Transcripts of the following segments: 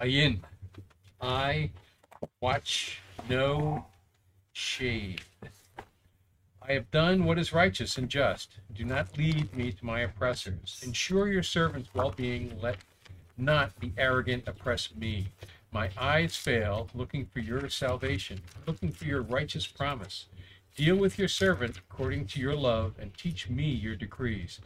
Ayin. I watch no shade. I have done what is righteous and just. Do not lead me to my oppressors. Ensure your servant's well being. Let not the arrogant oppress me. My eyes fail, looking for your salvation, looking for your righteous promise. Deal with your servant according to your love, and teach me your decrees.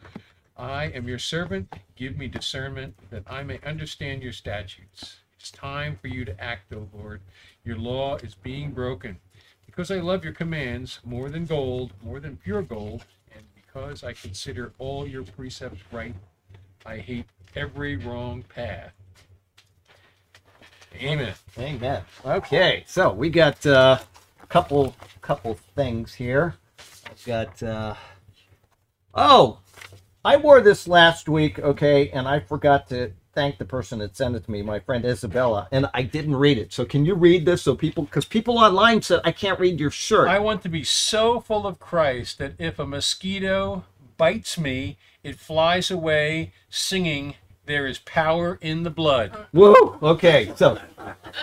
I am your servant. Give me discernment that I may understand your statutes. It's time for you to act, O Lord. Your law is being broken. Because I love your commands more than gold, more than pure gold, and because I consider all your precepts right, I hate every wrong path. Amen. Amen. Okay, so we got uh, a couple couple things here. I've got uh, oh, I wore this last week, okay, and I forgot to thank the person that sent it to me, my friend Isabella, and I didn't read it. So can you read this so people because people online said I can't read your shirt. I want to be so full of Christ that if a mosquito bites me, it flies away singing, There is power in the blood. Woo! Okay, so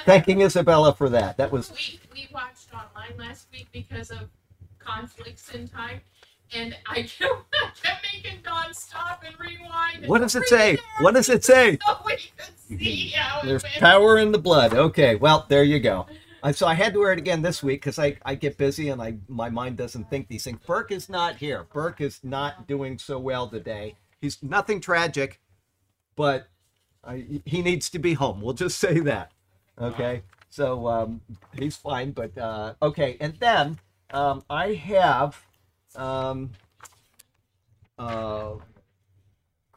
thanking Isabella for that. That was We, we watched online last week because of conflicts in time, and I kept, I kept making Dawn stop and rewind. what does it say? What does it say? So we could see how it There's power in the blood. Okay, well there you go. Uh, so I had to wear it again this week because I, I get busy and I my mind doesn't think these things. Burke is not here. Burke is not doing so well today. He's nothing tragic, but I, he needs to be home. We'll just say that. Okay. So um, he's fine, but uh, okay. And then um, I have um, uh,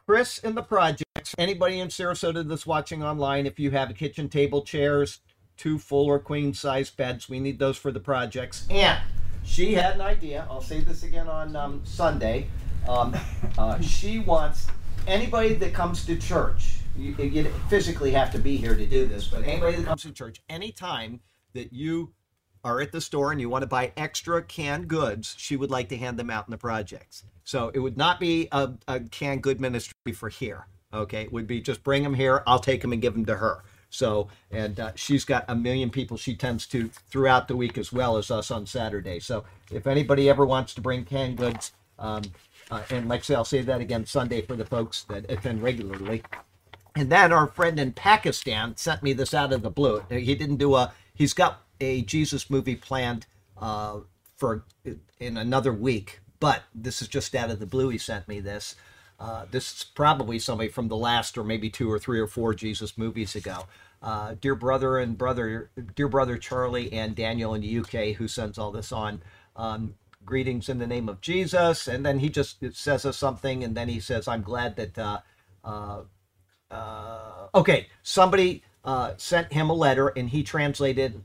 Chris in the projects. Anybody in Sarasota that's watching online, if you have a kitchen table chairs, two full or queen size beds, we need those for the projects. And she had an idea. I'll say this again on um, Sunday. Um, uh, she wants anybody that comes to church. You, you physically have to be here to do this, but anybody that comes to church, anytime that you are at the store and you want to buy extra canned goods, she would like to hand them out in the projects. So it would not be a, a canned good ministry for here. Okay, it would be just bring them here. I'll take them and give them to her. So, and uh, she's got a million people she tends to throughout the week as well as us on Saturday. So, if anybody ever wants to bring canned goods, um, uh, and like I say, I'll say that again Sunday for the folks that attend regularly. And then our friend in Pakistan sent me this out of the blue. He didn't do a. He's got a Jesus movie planned uh, for in another week, but this is just out of the blue. He sent me this. Uh, this is probably somebody from the last, or maybe two or three or four Jesus movies ago. Uh, dear brother and brother, dear brother Charlie and Daniel in the UK, who sends all this on. Um, greetings in the name of Jesus, and then he just says us something, and then he says, "I'm glad that." Uh, uh, uh, okay, somebody uh, sent him a letter and he translated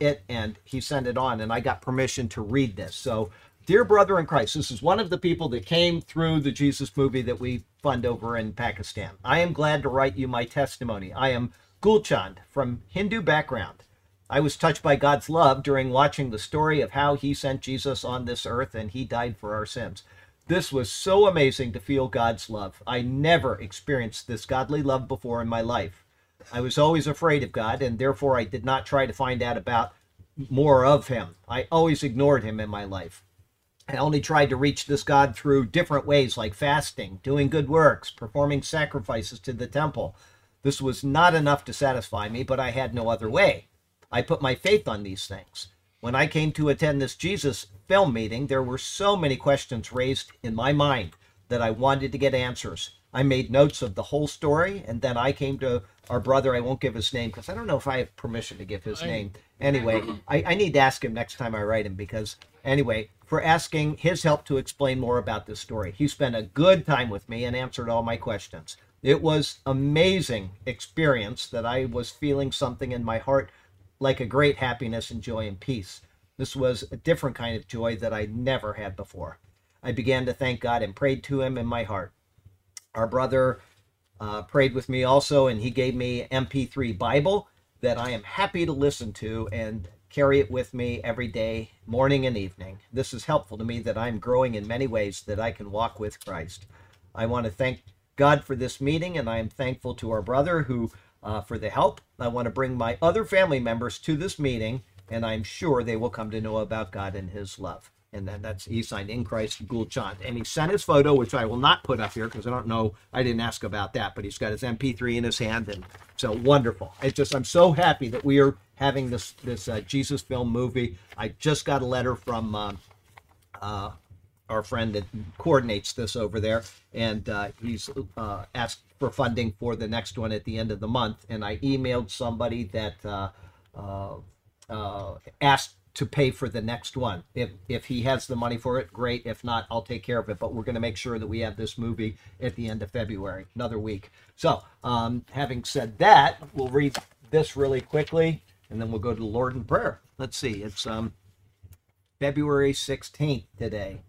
it and he sent it on, and I got permission to read this. So, dear brother in Christ, this is one of the people that came through the Jesus movie that we fund over in Pakistan. I am glad to write you my testimony. I am Gulchand from Hindu background. I was touched by God's love during watching the story of how he sent Jesus on this earth and he died for our sins. This was so amazing to feel God's love. I never experienced this godly love before in my life. I was always afraid of God, and therefore I did not try to find out about more of Him. I always ignored Him in my life. I only tried to reach this God through different ways like fasting, doing good works, performing sacrifices to the temple. This was not enough to satisfy me, but I had no other way. I put my faith on these things. When I came to attend this Jesus film meeting, there were so many questions raised in my mind that I wanted to get answers. I made notes of the whole story, and then I came to our brother. I won't give his name because I don't know if I have permission to give his I- name. Anyway, I, I need to ask him next time I write him because, anyway, for asking his help to explain more about this story. He spent a good time with me and answered all my questions. It was amazing experience that I was feeling something in my heart like a great happiness and joy and peace. This was a different kind of joy that I never had before. I began to thank God and prayed to Him in my heart. Our brother uh, prayed with me also, and he gave me MP3 Bible that I am happy to listen to and carry it with me every day, morning and evening. This is helpful to me that I'm growing in many ways that I can walk with Christ. I want to thank God for this meeting, and I am thankful to our brother who uh, for the help. I want to bring my other family members to this meeting, and I'm sure they will come to know about God and His love. And then that's he signed in Christ Gulchand. And he sent his photo, which I will not put up here because I don't know, I didn't ask about that, but he's got his MP3 in his hand. And so wonderful. It's just, I'm so happy that we are having this, this uh, Jesus film movie. I just got a letter from um, uh, our friend that coordinates this over there, and uh, he's uh, asked for funding for the next one at the end of the month. And I emailed somebody that uh, uh, uh, asked to pay for the next one. If if he has the money for it, great. If not, I'll take care of it. But we're going to make sure that we have this movie at the end of February, another week. So, um, having said that, we'll read this really quickly, and then we'll go to the Lord in prayer. Let's see. It's um, February sixteenth today.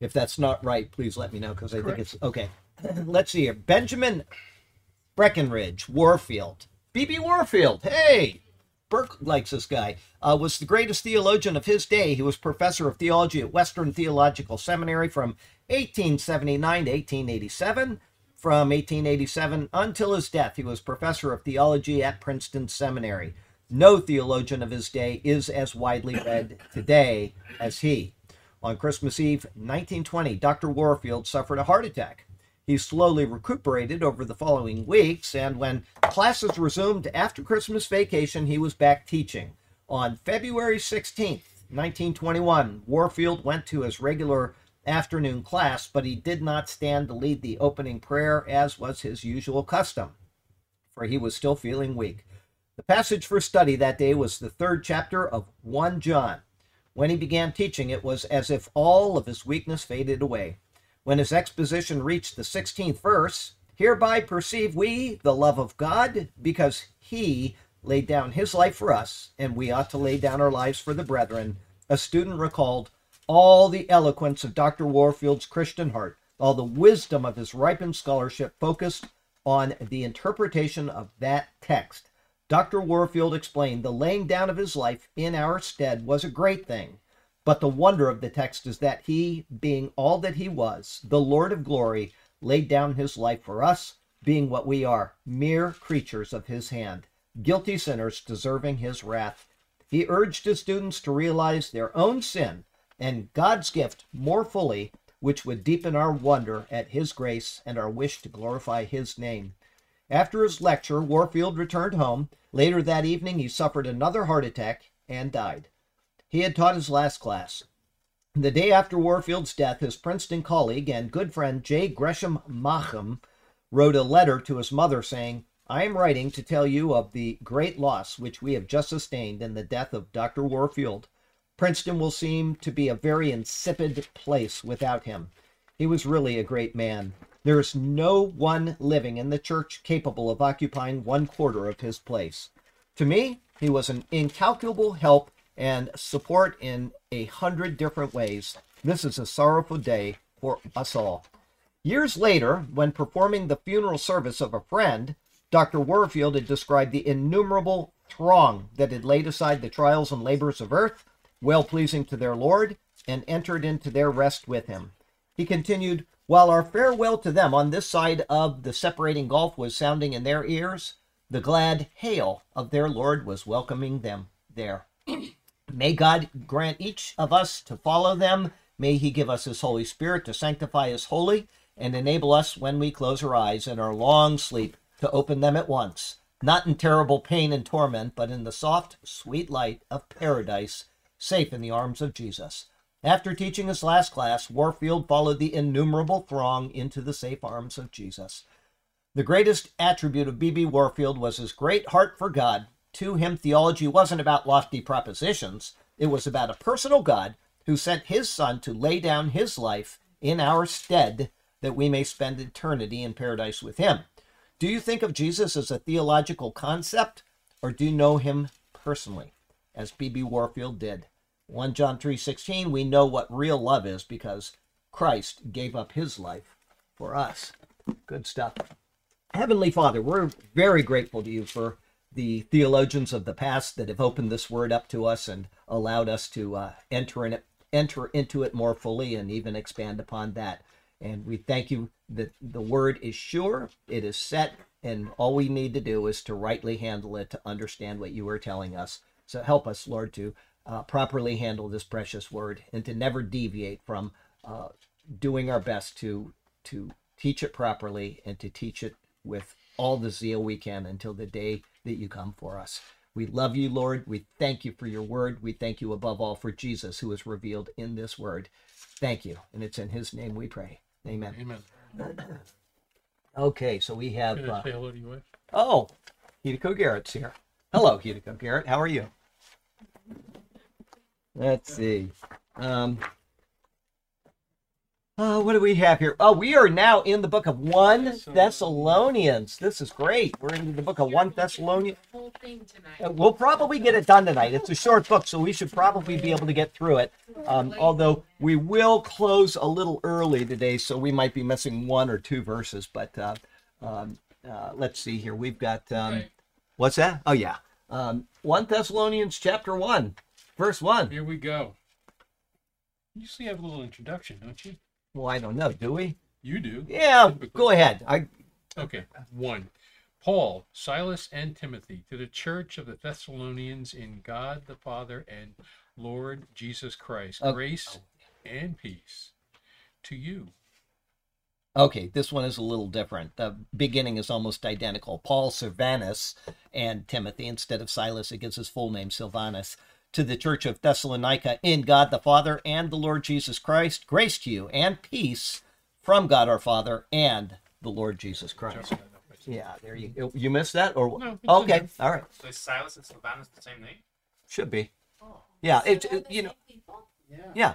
If that's not right, please let me know because I think it's okay. Let's see here. Benjamin Breckenridge Warfield. BB Warfield. Hey, Burke likes this guy. Uh, was the greatest theologian of his day. He was professor of theology at Western Theological Seminary from 1879 to 1887. From 1887 until his death, he was professor of theology at Princeton Seminary. No theologian of his day is as widely read today as he. On Christmas Eve 1920, Dr. Warfield suffered a heart attack. He slowly recuperated over the following weeks, and when classes resumed after Christmas vacation, he was back teaching. On February 16, 1921, Warfield went to his regular afternoon class, but he did not stand to lead the opening prayer as was his usual custom, for he was still feeling weak. The passage for study that day was the third chapter of 1 John. When he began teaching, it was as if all of his weakness faded away. When his exposition reached the 16th verse, hereby perceive we the love of God, because he laid down his life for us, and we ought to lay down our lives for the brethren. A student recalled all the eloquence of Dr. Warfield's Christian heart, all the wisdom of his ripened scholarship focused on the interpretation of that text. Dr. Warfield explained the laying down of his life in our stead was a great thing. But the wonder of the text is that he, being all that he was, the Lord of glory, laid down his life for us, being what we are, mere creatures of his hand, guilty sinners deserving his wrath. He urged his students to realize their own sin and God's gift more fully, which would deepen our wonder at his grace and our wish to glorify his name. After his lecture, Warfield returned home. Later that evening, he suffered another heart attack and died. He had taught his last class. The day after Warfield's death, his Princeton colleague and good friend J. Gresham Machen wrote a letter to his mother saying, I am writing to tell you of the great loss which we have just sustained in the death of Dr. Warfield. Princeton will seem to be a very insipid place without him. He was really a great man. There is no one living in the church capable of occupying one quarter of his place. To me, he was an incalculable help and support in a hundred different ways. This is a sorrowful day for us all. Years later, when performing the funeral service of a friend, Dr. Warfield had described the innumerable throng that had laid aside the trials and labors of earth, well pleasing to their Lord, and entered into their rest with him. He continued, While our farewell to them on this side of the separating gulf was sounding in their ears, the glad hail of their Lord was welcoming them there. May God grant each of us to follow them. May He give us His Holy Spirit to sanctify us wholly and enable us, when we close our eyes in our long sleep, to open them at once, not in terrible pain and torment, but in the soft, sweet light of paradise, safe in the arms of Jesus. After teaching his last class, Warfield followed the innumerable throng into the safe arms of Jesus. The greatest attribute of B.B. Warfield was his great heart for God to him, theology wasn't about lofty propositions. It was about a personal God who sent his Son to lay down his life in our stead that we may spend eternity in paradise with him. Do you think of Jesus as a theological concept, or do you know him personally, as B.B. Warfield did? 1 John 3:16 we know what real love is because Christ gave up his life for us. Good stuff. Heavenly Father, we're very grateful to you for the theologians of the past that have opened this word up to us and allowed us to uh, enter in it, enter into it more fully and even expand upon that. And we thank you that the word is sure, it is set, And all we need to do is to rightly handle it, to understand what you are telling us. So help us, Lord, to uh, properly handle this precious word and to never deviate from uh, doing our best to to teach it properly and to teach it with all the zeal we can until the day that you come for us. We love you, Lord. We thank you for your word. We thank you above all for Jesus who is revealed in this word. Thank you. And it's in his name we pray. Amen. Amen. Okay, so we have. Uh, say hello to your wife? oh, Hideko Garrett's here. Hello, Hideko Garrett. How are you? Let's see. Um, uh, what do we have here? Oh, we are now in the book of 1 Thessalonians. This is great. We're into the book of 1 Thessalonians. The whole thing tonight. Uh, We'll probably get it done tonight. It's a short book, so we should probably be able to get through it. Um, although we will close a little early today, so we might be missing one or two verses. But uh, um, uh, let's see here. We've got um, what's that? Oh yeah, um, one Thessalonians chapter one, verse one. Here we go. You usually have a little introduction, don't you? Well, I don't know. Do we? You do. Yeah. Go ahead. I Okay. One. Paul, Silas, and Timothy to the church of the Thessalonians in God the Father and Lord Jesus Christ. Oh. Grace and peace to you. Okay, this one is a little different. The beginning is almost identical. Paul Silvanus and Timothy, instead of Silas, it gives his full name, Silvanus, to the church of Thessalonica in God the Father and the Lord Jesus Christ. Grace to you and peace from God our Father and the Lord Jesus Christ. Yeah, there you go. You missed that? or No, Okay, there. all right. So is Silas and Silvanus the same name? Should be. Oh. Yeah, it, it- you know. Yeah. yeah.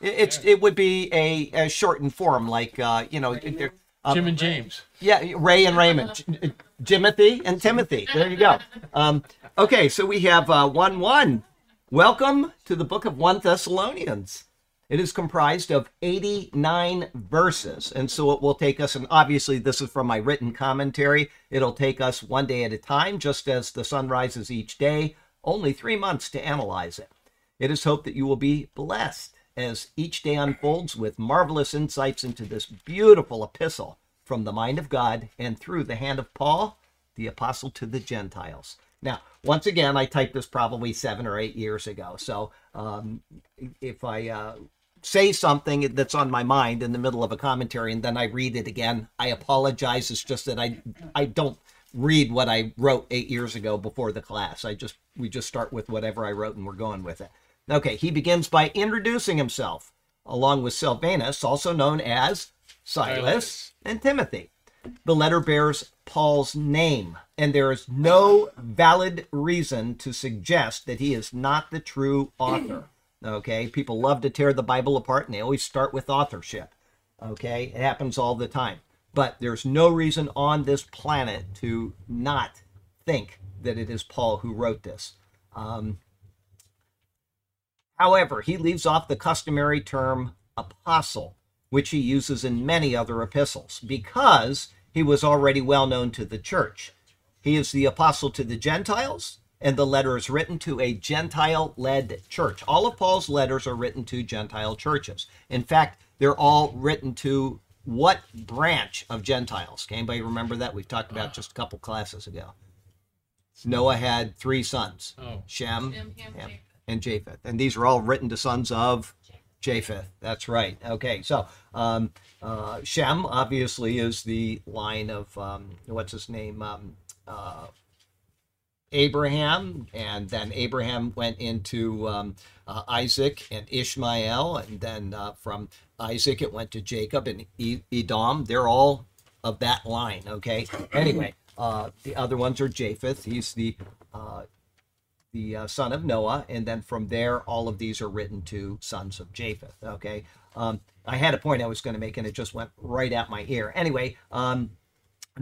It, it's it would be a, a shortened form like uh, you know, it- there- um, Jim and James. Yeah, Ray and Raymond, J- Jimothy and Timothy. There you go. Um, okay, so we have uh, one one. Welcome to the book of one Thessalonians. It is comprised of 89 verses, and so it will take us. And obviously, this is from my written commentary. It'll take us one day at a time, just as the sun rises each day. Only three months to analyze it. It is hoped that you will be blessed as each day unfolds with marvelous insights into this beautiful epistle from the mind of God and through the hand of Paul, the apostle to the Gentiles. Now, once again, I typed this probably seven or eight years ago. So um, if I uh, say something that's on my mind in the middle of a commentary and then I read it again, I apologize. It's just that I I don't read what I wrote eight years ago before the class. I just we just start with whatever I wrote and we're going with it. Okay, he begins by introducing himself, along with Silvanus, also known as Silas, and Timothy. The letter bears Paul's name, and there is no valid reason to suggest that he is not the true author. Okay, people love to tear the Bible apart and they always start with authorship. Okay, it happens all the time. But there's no reason on this planet to not think that it is Paul who wrote this. Um, however, he leaves off the customary term apostle, which he uses in many other epistles, because he was already well known to the church. He is the apostle to the Gentiles, and the letter is written to a Gentile led church. All of Paul's letters are written to Gentile churches. In fact, they're all written to what branch of Gentiles? Can anybody remember that? We've talked about just a couple classes ago. Noah had three sons Oh. Shem, Shem, Ham, Ham, Japheth. And Japheth. And these are all written to sons of Japheth. That's right. Okay, so um, uh, Shem obviously is the line of um, what's his name? Um, uh, Abraham, and then Abraham went into um, uh, Isaac and Ishmael, and then uh, from Isaac it went to Jacob and Edom. They're all of that line. Okay. Anyway, uh, the other ones are Japheth. He's the uh, the uh, son of Noah, and then from there, all of these are written to sons of Japheth. Okay, um, I had a point I was going to make, and it just went right at my ear. Anyway, um,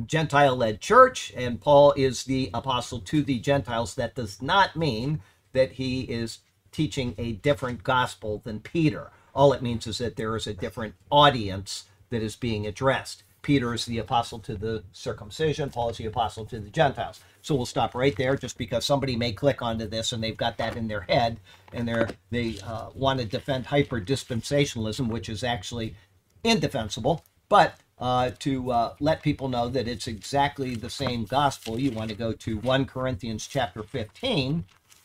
Gentile-led church, and Paul is the apostle to the Gentiles. That does not mean that he is teaching a different gospel than Peter. All it means is that there is a different audience that is being addressed. Peter is the apostle to the circumcision, Paul is the apostle to the Gentiles. So we'll stop right there just because somebody may click onto this and they've got that in their head and they're, they uh, want to defend hyper dispensationalism, which is actually indefensible. But uh, to uh, let people know that it's exactly the same gospel, you want to go to 1 Corinthians chapter 15.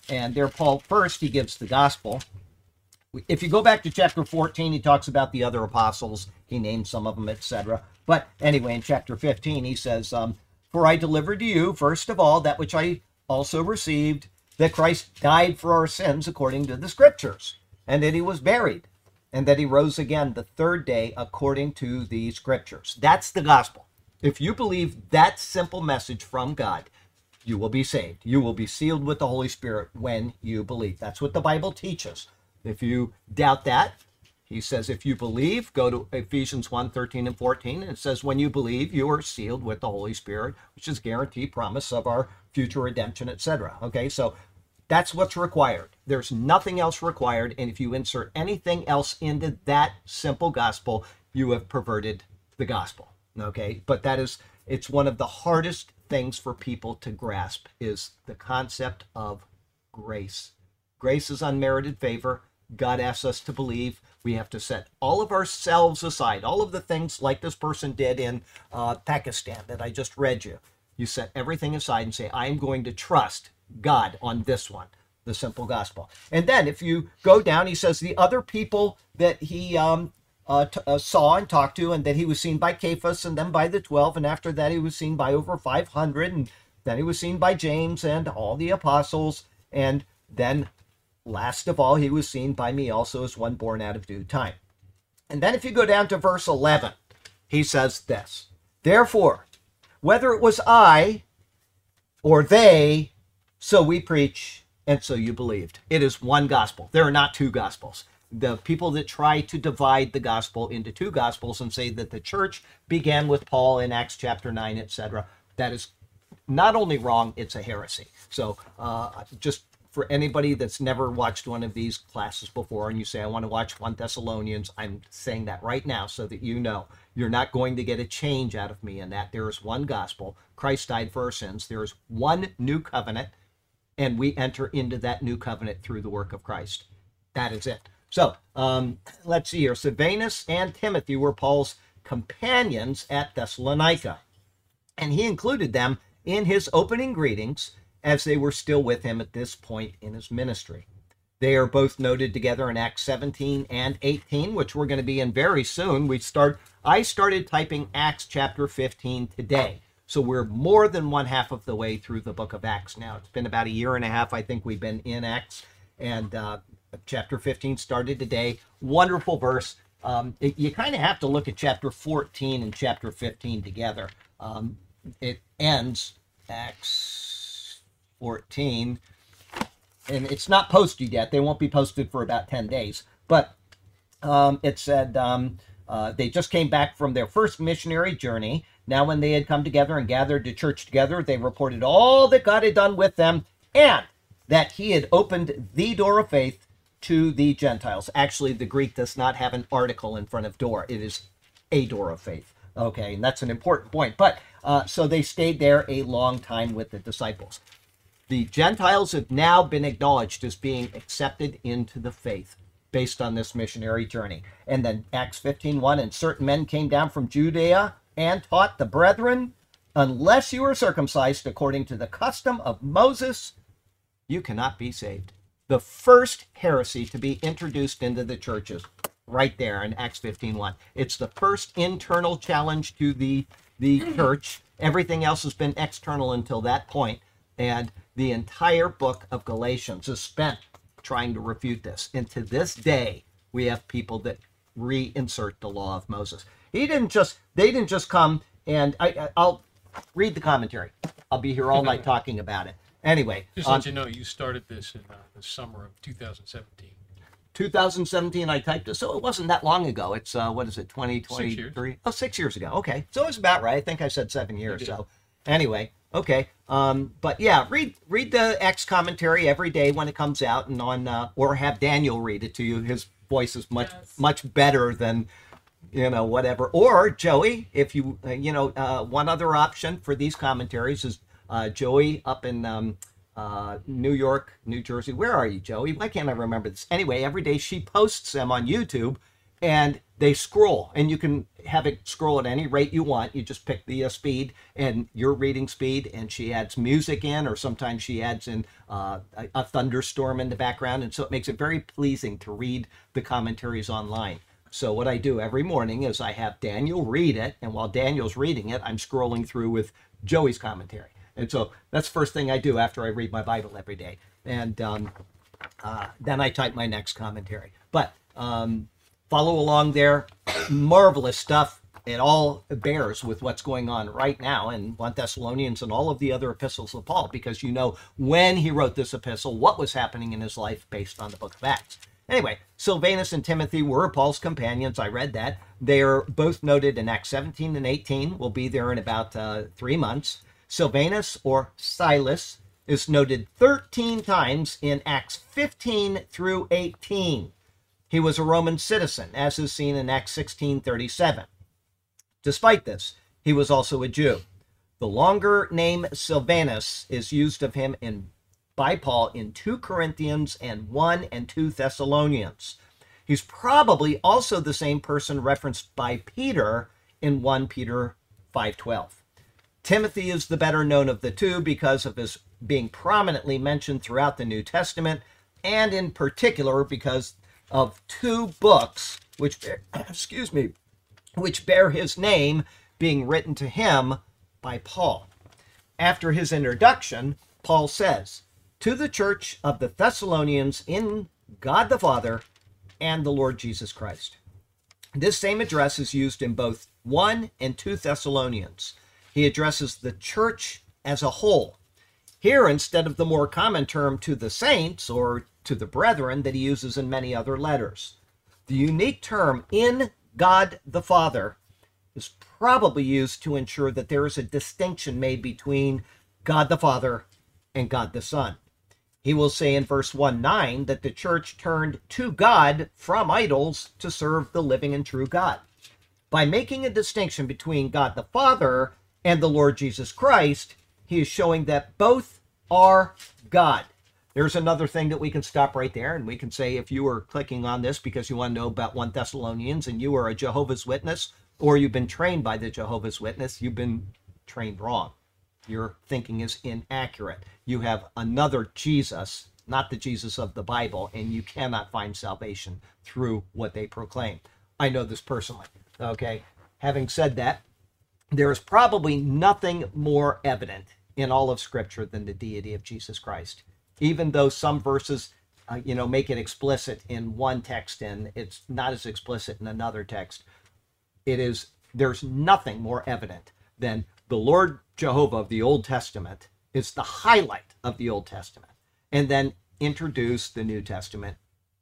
And there, Paul, first, he gives the gospel. If you go back to chapter 14, he talks about the other apostles. He names some of them, etc. But anyway, in chapter 15, he says, um, For I delivered to you, first of all, that which I also received, that Christ died for our sins according to the scriptures, and that he was buried, and that he rose again the third day according to the scriptures. That's the gospel. If you believe that simple message from God, you will be saved. You will be sealed with the Holy Spirit when you believe. That's what the Bible teaches. If you doubt that, he says, if you believe, go to Ephesians 1 13 and 14. And it says, when you believe, you are sealed with the Holy Spirit, which is guaranteed promise of our future redemption, etc. Okay, so that's what's required. There's nothing else required. And if you insert anything else into that simple gospel, you have perverted the gospel. Okay, but that is, it's one of the hardest things for people to grasp is the concept of grace. Grace is unmerited favor. God asks us to believe. We have to set all of ourselves aside, all of the things like this person did in uh, Pakistan that I just read you. You set everything aside and say, I am going to trust God on this one, the simple gospel. And then if you go down, he says the other people that he um, uh, t- uh, saw and talked to, and that he was seen by Cephas and then by the 12, and after that he was seen by over 500, and then he was seen by James and all the apostles, and then last of all he was seen by me also as one born out of due time. And then if you go down to verse 11, he says this Therefore, whether it was I or they, so we preach, and so you believed. It is one gospel. There are not two gospels. The people that try to divide the gospel into two gospels and say that the church began with Paul in Acts chapter 9, etc., that is not only wrong, it's a heresy. So uh, just for anybody that's never watched one of these classes before and you say, I want to watch 1 Thessalonians, I'm saying that right now so that you know you're not going to get a change out of me in that there is one gospel. Christ died for our sins. There is one new covenant, and we enter into that new covenant through the work of Christ. That is it. So um, let's see here. Silvanus and Timothy were Paul's companions at Thessalonica, and he included them in his opening greetings as they were still with him at this point in his ministry. They are both noted together in Acts 17 and 18, which we're going to be in very soon. We start I started typing Acts chapter 15 today. So we're more than one half of the way through the book of Acts now. It's been about a year and a half, I think we've been in Acts. And uh, chapter 15 started today. Wonderful verse. Um, it, you kind of have to look at chapter 14 and chapter 15 together. Um, it ends, Acts 14, and it's not posted yet. They won't be posted for about 10 days. But um, it said um, uh, they just came back from their first missionary journey. Now, when they had come together and gathered to church together, they reported all that God had done with them and that He had opened the door of faith to the Gentiles. Actually, the Greek does not have an article in front of door, it is a door of faith. Okay, and that's an important point. But uh, so they stayed there a long time with the disciples. The Gentiles have now been acknowledged as being accepted into the faith based on this missionary journey. And then Acts 15:1 and certain men came down from Judea and taught the brethren, unless you are circumcised according to the custom of Moses, you cannot be saved. The first heresy to be introduced into the churches right there in Acts 15:1. It's the first internal challenge to the the church. Everything else has been external until that point, and the entire book of Galatians is spent trying to refute this. And to this day, we have people that reinsert the law of Moses. He didn't just they didn't just come and I, I'll read the commentary. I'll be here all night talking about it. Anyway, Just um, let you know, you started this in uh, the summer of 2017. 2017 I typed it, so it wasn't that long ago. It's uh, what is it, 2023? Oh, six years ago. Okay, so it's about right. I think I said seven years. So anyway, okay. Um, but yeah, read read the Acts commentary every day when it comes out, and on uh, or have Daniel read it to you. His voice is much Yes. much better than you know whatever. Or Joey, if you uh, you know uh, one other option for these commentaries is uh, Joey up in. Um, uh, New York, New Jersey. Where are you, Joey? Why can't I remember this? Anyway, every day she posts them on YouTube, and they scroll and you can have it scroll at any rate you want. You just pick the uh, speed and your reading speed and she adds music in or sometimes she adds in uh, a, a thunderstorm in the background and so it makes it very pleasing to read the commentaries online. So what i do every morning is i have daniel read it and while daniel's reading it i'm scrolling through with joey's commentary. And so that's the first thing i do after i read my bible every day. And um, uh, then i type my next commentary. But um, follow along there. Marvelous stuff. It all bears with what's going on right now in 1 Thessalonians and all of the other epistles of Paul, because you know when he wrote this epistle, what was happening in his life based on the book of Acts. Anyway, Silvanus and Timothy were Paul's companions. I read that. They are both noted in Acts 17 and 18. We'll be there in about uh, three months. Silvanus or Silas is noted 13 times in Acts 15 through 18. He was a Roman citizen, as is seen in Acts 16:37. Despite this, he was also a Jew. The longer name Silvanus is used of him in by Paul in 2 Corinthians and 1 and 2 Thessalonians. He's probably also the same person referenced by Peter in 1 Peter 5:12. Timothy is the better known of the two because of his being prominently mentioned throughout the New Testament and in particular because of two books which excuse me which bear his name being written to him by Paul. After his introduction, Paul says, To the church of the Thessalonians in God the Father and the Lord Jesus Christ. This same address is used in both 1 and 2 Thessalonians. He addresses the church as a whole. Here, instead of the more common term to the saints or to the brethren that he uses in many other letters. The unique term in God the Father is probably used to ensure that there is a distinction made between God the Father and God the Son. He will say in verse 1 9 that the church turned to God from idols to serve the living and true God. By making a distinction between God the Father and the Lord Jesus Christ, he is showing that both are God. There's another thing that we can stop right there and we can say if you are clicking on this because you want to know about 1 Thessalonians and you are a Jehovah's Witness or you've been trained by the Jehovah's Witness, you've been trained wrong. Your thinking is inaccurate. You have another Jesus, not the Jesus of the Bible, and you cannot find salvation through what they proclaim. I know this personally. Okay. Having said that, there is probably nothing more evident in all of Scripture than the deity of Jesus Christ even though some verses uh, you know make it explicit in one text and it's not as explicit in another text it is there's nothing more evident than the lord jehovah of the old testament is the highlight of the old testament. And then introduce the new testament.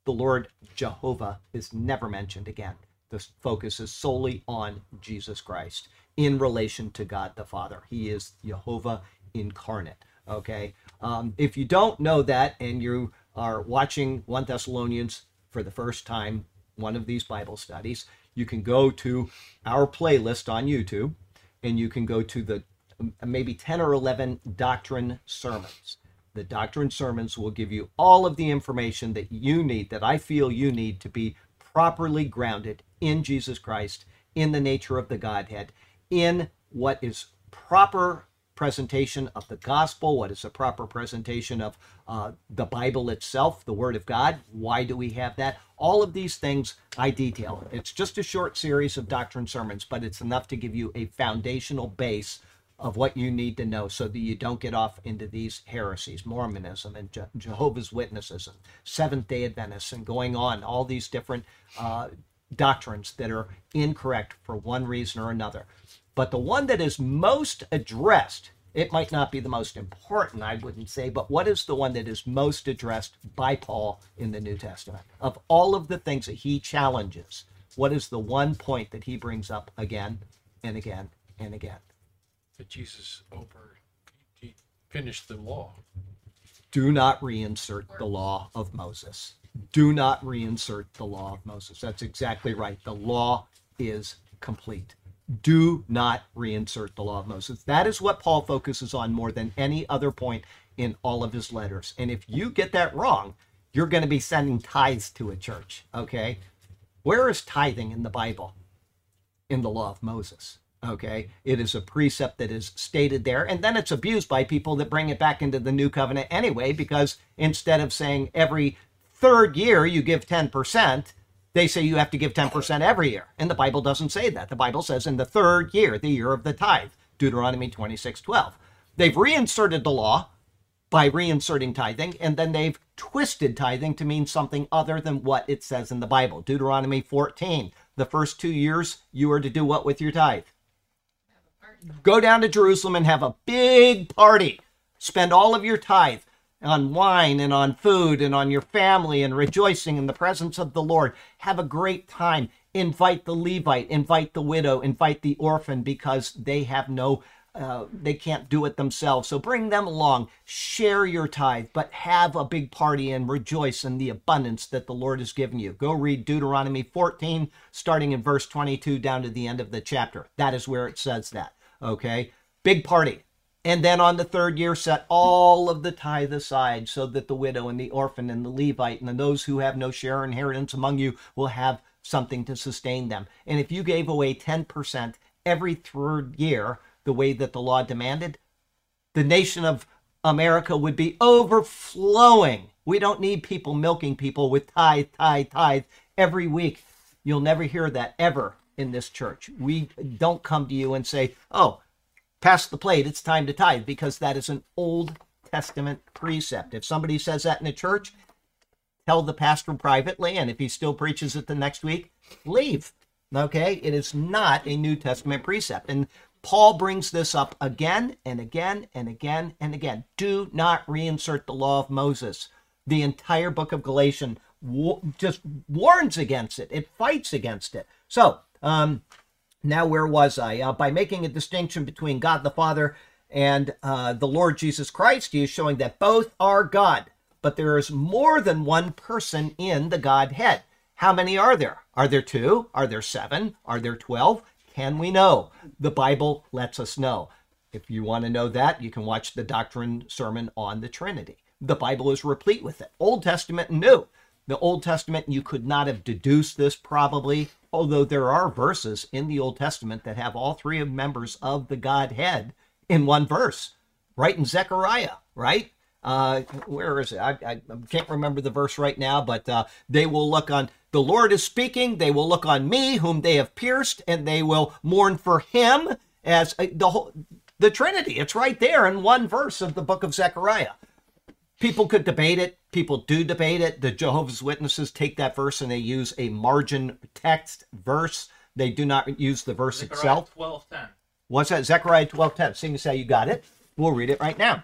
The lord jehovah is never mentioned again. The focus is solely on jesus christ in relation to god the father. He is jehovah incarnate okay um, if you don't know that and you are watching 1 Thessalonians for the first time, one of these Bible studies, you can go to our playlist on YouTube and you can go to the um, maybe 10 or 11 doctrine sermons. The doctrine sermons will give you all of the information that you need, that I feel you need to be properly grounded in Jesus Christ, in the nature of the Godhead, in what is proper presentation of the gospel, what is a proper presentation of uh, the Bible itself, the Word of God. Why do we have that? All of these things I detail. It's just a short series of doctrine sermons, but it's enough to give you a foundational base of what you need to know so that you don't get off into these heresies, Mormonism and Je- Jehovah's Witnesses and Seventh day Adventists and going on, all these different uh, doctrines that are incorrect for one reason or another. But the one that is most addressed, it might not be the most important, I wouldn't say, but what is the one that is most addressed by Paul in the New Testament? Of all of the things that he challenges, what is the one point that he brings up again and again and again? That Jesus over he finished the law. Do not reinsert the law of Moses. Do not reinsert the law of Moses. That's exactly right. The law is complete do not reinsert the law of Moses. That is what Paul focuses on more than any other point in all of his letters. And if you get that wrong, you're going to be sending tithes to a church, okay? Where is tithing in the Bible? In the law of Moses. Okay. It is a precept that is stated there. And then it's abused by people that bring it back into the new covenant anyway, because instead of saying every third year you give 10%, they say you have to give 10% every year. And the Bible doesn't say that. The Bible says in the third year, the year of the tithe, Deuteronomy 26 12. They've reinserted the law by reinserting tithing, and then they've twisted tithing to mean something other than what it says in the Bible. Deuteronomy 14, the first two years, you are to do what with your tithe? Go down to Jerusalem and have a big party. Spend all of your tithe on wine and on food and on your family and rejoicing in the presence of the Lord. Have a great time. Invite the Levite, invite the widow, invite the orphan because they have no uh, they can't do it themselves. So bring them along, share your tithe, but have a big party and rejoice in the abundance that the Lord has given you. Go read Deuteronomy 14, starting in verse 22 down to the end of the chapter. That is where it says that. Okay? Big party. And then on the third year, set all of the tithe aside so that the widow and the orphan and the Levite and those who have no share or inheritance among you will have something to sustain them. And if you gave away 10% every third year, the way that the law demanded, the nation of America would be overflowing. We don't need people milking people with tithe, tithe, tithe every week. You'll never hear that ever in this church. We don't come to you and say, oh, pass the plate, it's time to tithe, because that is an Old Testament precept. If somebody says that in a church, tell the pastor privately, and if he still preaches it the next week, leave. Okay? It is not a New Testament precept. And Paul brings this up again and again and again and again. Do not reinsert the law of Moses. The entire book of Galatians just warns against it, it fights against it. So, um, now where was I? Uh, by making a distinction between God the Father and uh, the Lord Jesus Christ, he is showing that both are God, but there is more than one person in the Godhead. How many are there? Are there two? Are there seven? Are there twelve? Can we know? The Bible lets us know. If you want to know that, you can watch the doctrine sermon on the Trinity. The Bible is replete with it, Old Testament and New. The Old Testament, you could not have deduced this probably, although there are verses in the Old Testament that have all three members of the Godhead in one verse, right in Zechariah, right? Uh, where is it? I, I, can't remember the verse right now, but uh, they will look on the Lord is speaking. They will look on me, whom they have pierced, and they will mourn for him as a, the whole the Trinity. It's right there in one verse of the book of Zechariah. People could debate it. People do debate it. The Jehovah's Witnesses take that verse and they use a margin text verse. They do not use the verse Zechariah itself. 12:10. What's that? Zechariah 12:10. Seeing as how you got it, we'll read it right now.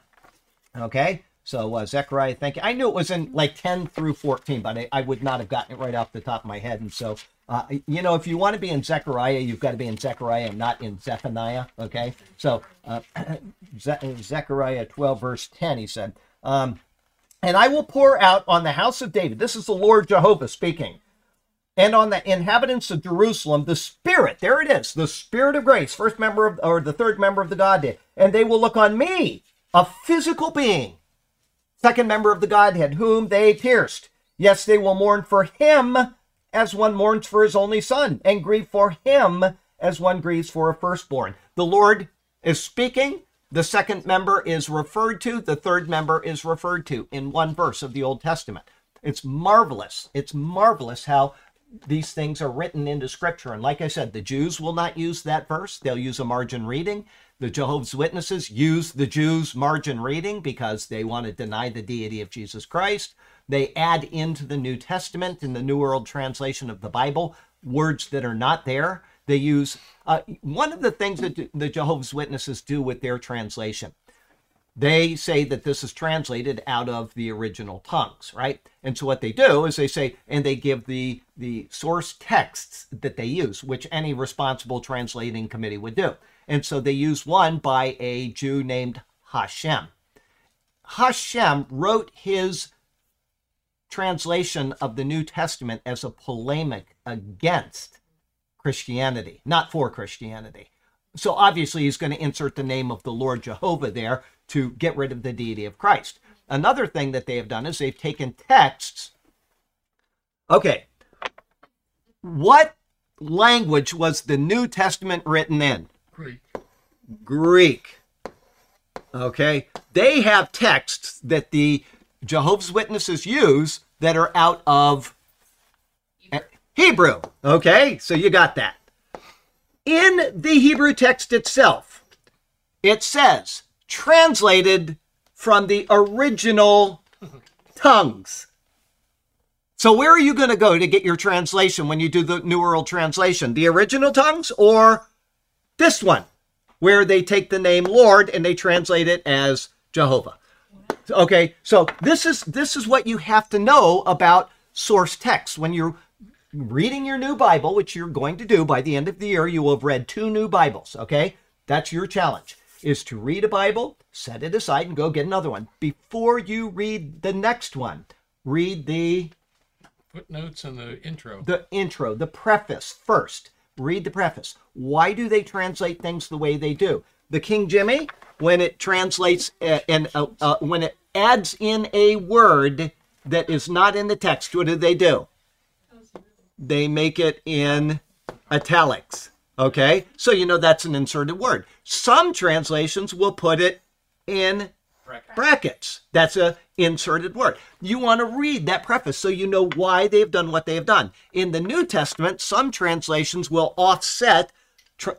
Okay. So uh, Zechariah, thank you. I knew it was in like 10 through 14, but I, I would not have gotten it right off the top of my head. And so, uh, you know, if you want to be in Zechariah, you've got to be in Zechariah and not in Zephaniah. Okay. So uh, Ze- Zechariah 12, verse 10, he said, um, And I will pour out on the house of David, this is the Lord Jehovah speaking, and on the inhabitants of Jerusalem, the Spirit, there it is, the Spirit of grace, first member of, or the third member of the Godhead, and they will look on me, a physical being second member of the Godhead, whom they pierced. Yes, they will mourn for him as one mourns for his only son, and grieve for him as one grieves for a firstborn. The Lord is speaking. The second member is referred to. The third member is referred to in one verse of the Old Testament. It's marvelous. It's marvelous how these things are written into Scripture. And like I said, the Jews will not use that verse, they'll use a margin reading. The Jehovah's Witnesses use the Jews' margin reading because they want to deny the deity of Jesus Christ. They add into the New Testament, in the New World Translation of the Bible, words that are not there. They use uh, one of the things that the Jehovah's Witnesses do with their translation. They say that this is translated out of the original tongues, right? And so what they do is they say, and they give the the source texts that they use, which any responsible translating committee would do. And so they use one by a Jew named Hashem. Hashem wrote his translation of the New Testament as a polemic against Christianity, not for Christianity. So obviously he's going to insert the name of the Lord Jehovah there to get rid of the deity of Christ. Another thing that they have done is they've taken texts. Okay. What language was the New Testament written in? Greek. Greek. Okay. They have texts that the Jehovah's Witnesses use that are out of Hebrew. Okay. So you got that. In the Hebrew text itself, it says, translated from the original tongues. So where are you going to go to get your translation when you do the New World Translation? The original tongues or this one, where they take the name Lord and they translate it as Jehovah. Okay, so this is this is what you have to know about source text when you're reading your new Bible, which you're going to do by the end of the year. You will have read two new Bibles. Okay, that's your challenge: is to read a Bible, set it aside, and go get another one. Before you read the next one, read the Footnotes and the intro. the intro, the preface first. Read the preface. Why do they translate things the way they do? The King Jimmy, when it translates uh, and uh, uh, when it adds in a word that is not in the text, what do they do? They make it in italics. Okay, so you know that's an inserted word. Some translations will put it in Bracket. brackets. That's a inserted word. You want to read that preface so you know why they've done what they have done. In the New Testament, some translations will offset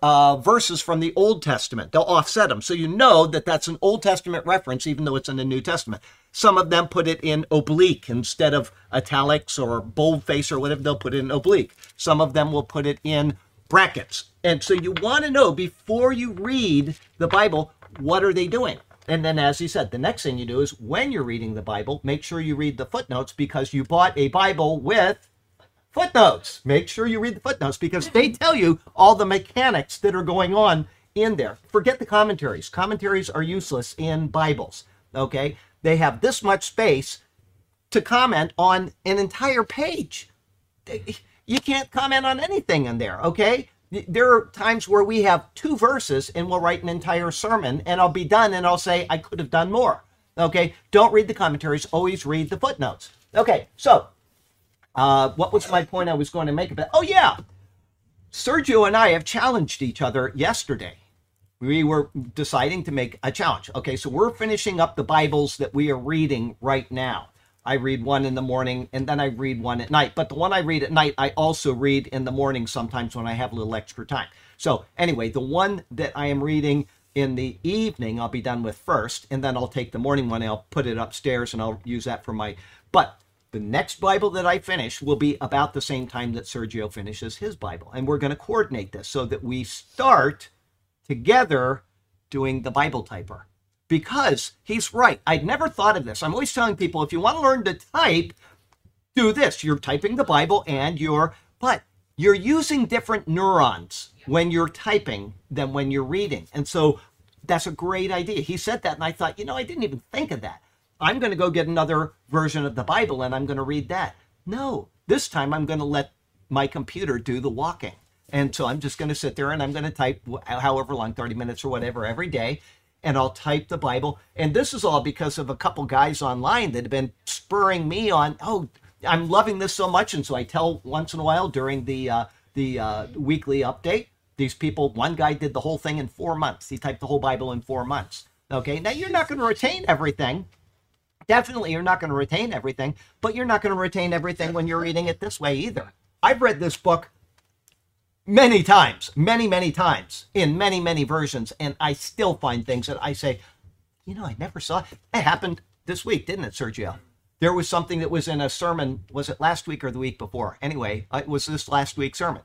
uh, verses from the Old Testament. They'll offset them so you know that that's an Old Testament reference, even though it's in the New Testament. Some of them put it in oblique instead of italics or boldface or whatever. They'll put it in oblique. Some of them will put it in brackets. And so you want to know before you read the Bible, what are they doing? And then, as he said, the next thing you do is when you're reading the Bible, make sure you read the footnotes because you bought a Bible with footnotes. Make sure you read the footnotes because they tell you all the mechanics that are going on in there. Forget the commentaries. Commentaries are useless in Bibles. Okay? They have this much space to comment on an entire page. You can't comment on anything in there, okay? There are times where we have two verses and we'll write an entire sermon and I'll be done and I'll say, I could have done more. Okay? Don't read the commentaries, always read the footnotes. Okay, so uh, what was my point I was going to make about? Oh, yeah. Sergio and I have challenged each other yesterday. We were deciding to make a challenge. Okay, so we're finishing up the Bibles that we are reading right now. I read one in the morning and then I read one at night. But the one I read at night, I also read in the morning sometimes when I have a little extra time. So, anyway, the one that I am reading in the evening, I'll be done with first, and then I'll take the morning one I'll put it upstairs and I'll use that for my. But the next Bible that I finish will be about the same time that Sergio finishes his Bible. And we're going to coordinate this so that we start together doing the Bible typer. Because he's right. I'd never thought of this. I'm always telling people if you want to learn to type, do this. You're typing the Bible and you're, but you're using different neurons when you're typing than when you're reading. And so that's a great idea. He said that, and I thought, you know, I didn't even think of that. I'm going to go get another version of the Bible and I'm going to read that. No, this time I'm going to let my computer do the walking. And so I'm just going to sit there and I'm going to type however long, 30 minutes or whatever, every day. And I'll type the Bible. And this is all because of a couple guys online that have been spurring me on, oh, I'm loving this so much. And so I tell once in a while during the, uh, the uh, weekly update, these people, one guy did the whole thing in four months. He typed the whole Bible in four months. Okay, now you're not going to retain everything. Definitely, you're not going to retain everything, but you're not going to retain everything when you're reading it this way either. I've read this book many times, many, many times in many, many versions, and I still find things that I say, you know, I never saw it. Happened this week, didn't it, Sergio? There was something that was in a sermon. Was it last week or the week before? Anyway, uh, it was this last week's sermon.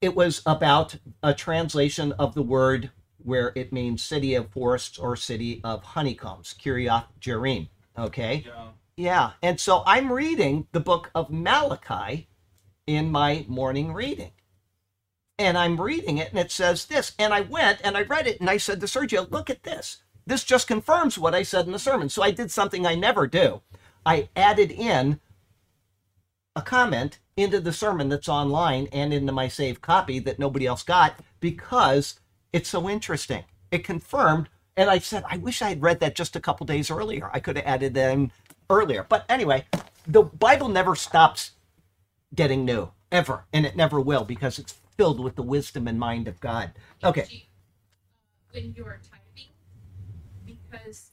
It was about a translation of the word where it means city of forests or city of honeycombs, Kiryat Jearim. Okay? Yeah. Yeah. And so I'm reading the book of Malachi in my morning reading. And I'm reading it and it says this. And I went and I read it and I said to Sergio, look at this. This just confirms what I said in the sermon. So I did something I never do. I added in a comment into the sermon that's online and into my saved copy that nobody else got because it's so interesting. It confirmed, and I said, I wish I had read that just a couple days earlier. I could have added them earlier. But anyway, the Bible never stops getting new ever, and it never will because it's filled with the wisdom and mind of God. Okay. Uh, when you're typing, because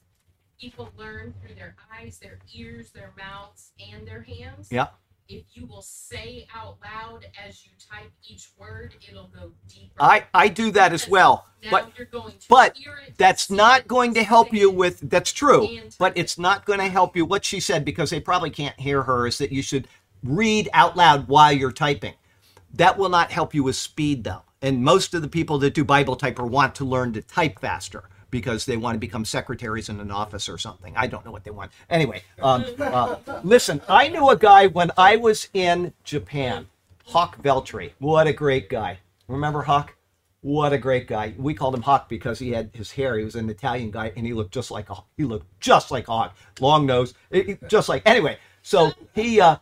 people learn through their eyes, their ears, their mouths, and their hands. Yeah. If you will say out loud as you type each word, it'll go deeper. I I do that as well, now but you're going to but hear it, that's not going to help you with that's true but it's not going to help you what she said because they probably can't hear her is that you should read out loud while you're typing. That will not help you with speed though. And most of the people that do bible typer want to learn to type faster because they want to become secretaries in an office or something. I don't know what they want. Anyway um, uh, listen i knew a guy when i was in japan hawk veltri. What a great guy. Remember hawk? What a great guy. We called him Hawk because he had his hair. He was an Italian guy, and he looked just like a he looked just like hawk, long nose, just like. Anyway, so he uh,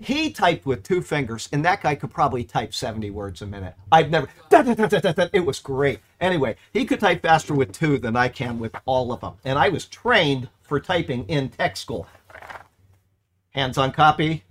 he typed with two fingers, and that guy could probably type seventy words a minute. I've never. da, da, da. It was great. Anyway, he could type faster with two than I can with all of them, and I was trained for typing in tech school. Hands on copy,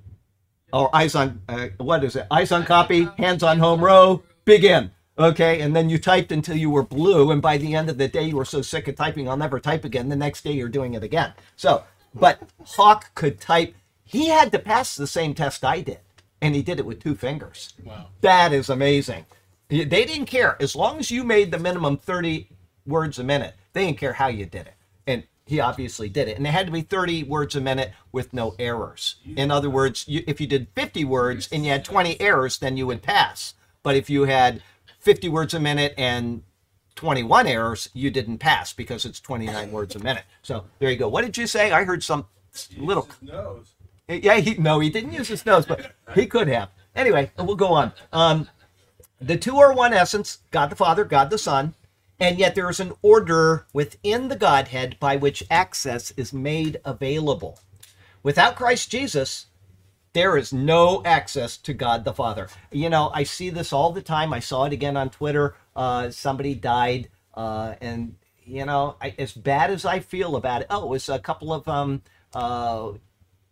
or eyes on uh, what is it? Eyes on copy, hands on home row, begin. Okay, and then you typed until you were blue, and by the end of the day, you were so sick of typing, I'll never type again. The next day, you're doing it again. So, but Hawk could type. He had to pass the same test I did, and he did it with two fingers. Wow. That is amazing. They didn't care as long as you made the minimum 30 words a minute. They didn't care how you did it. And he obviously did it. And it had to be 30 words a minute with no errors. In other words, you, if you did 50 words and you had 20 errors, then you would pass. But if you had 50 words a minute and 21 errors, you didn't pass because it's 29 words a minute. So there you go. What did you say? I heard some little nose. Yeah, he no, he didn't use his nose, but he could have. Anyway, we'll go on. Um, the two are one essence: God the Father, God the Son, and yet there is an order within the Godhead by which access is made available. Without Christ Jesus, there is no access to God the Father. You know, I see this all the time. I saw it again on Twitter. Uh, somebody died, uh, and you know, I, as bad as I feel about it, oh, it was a couple of um, uh,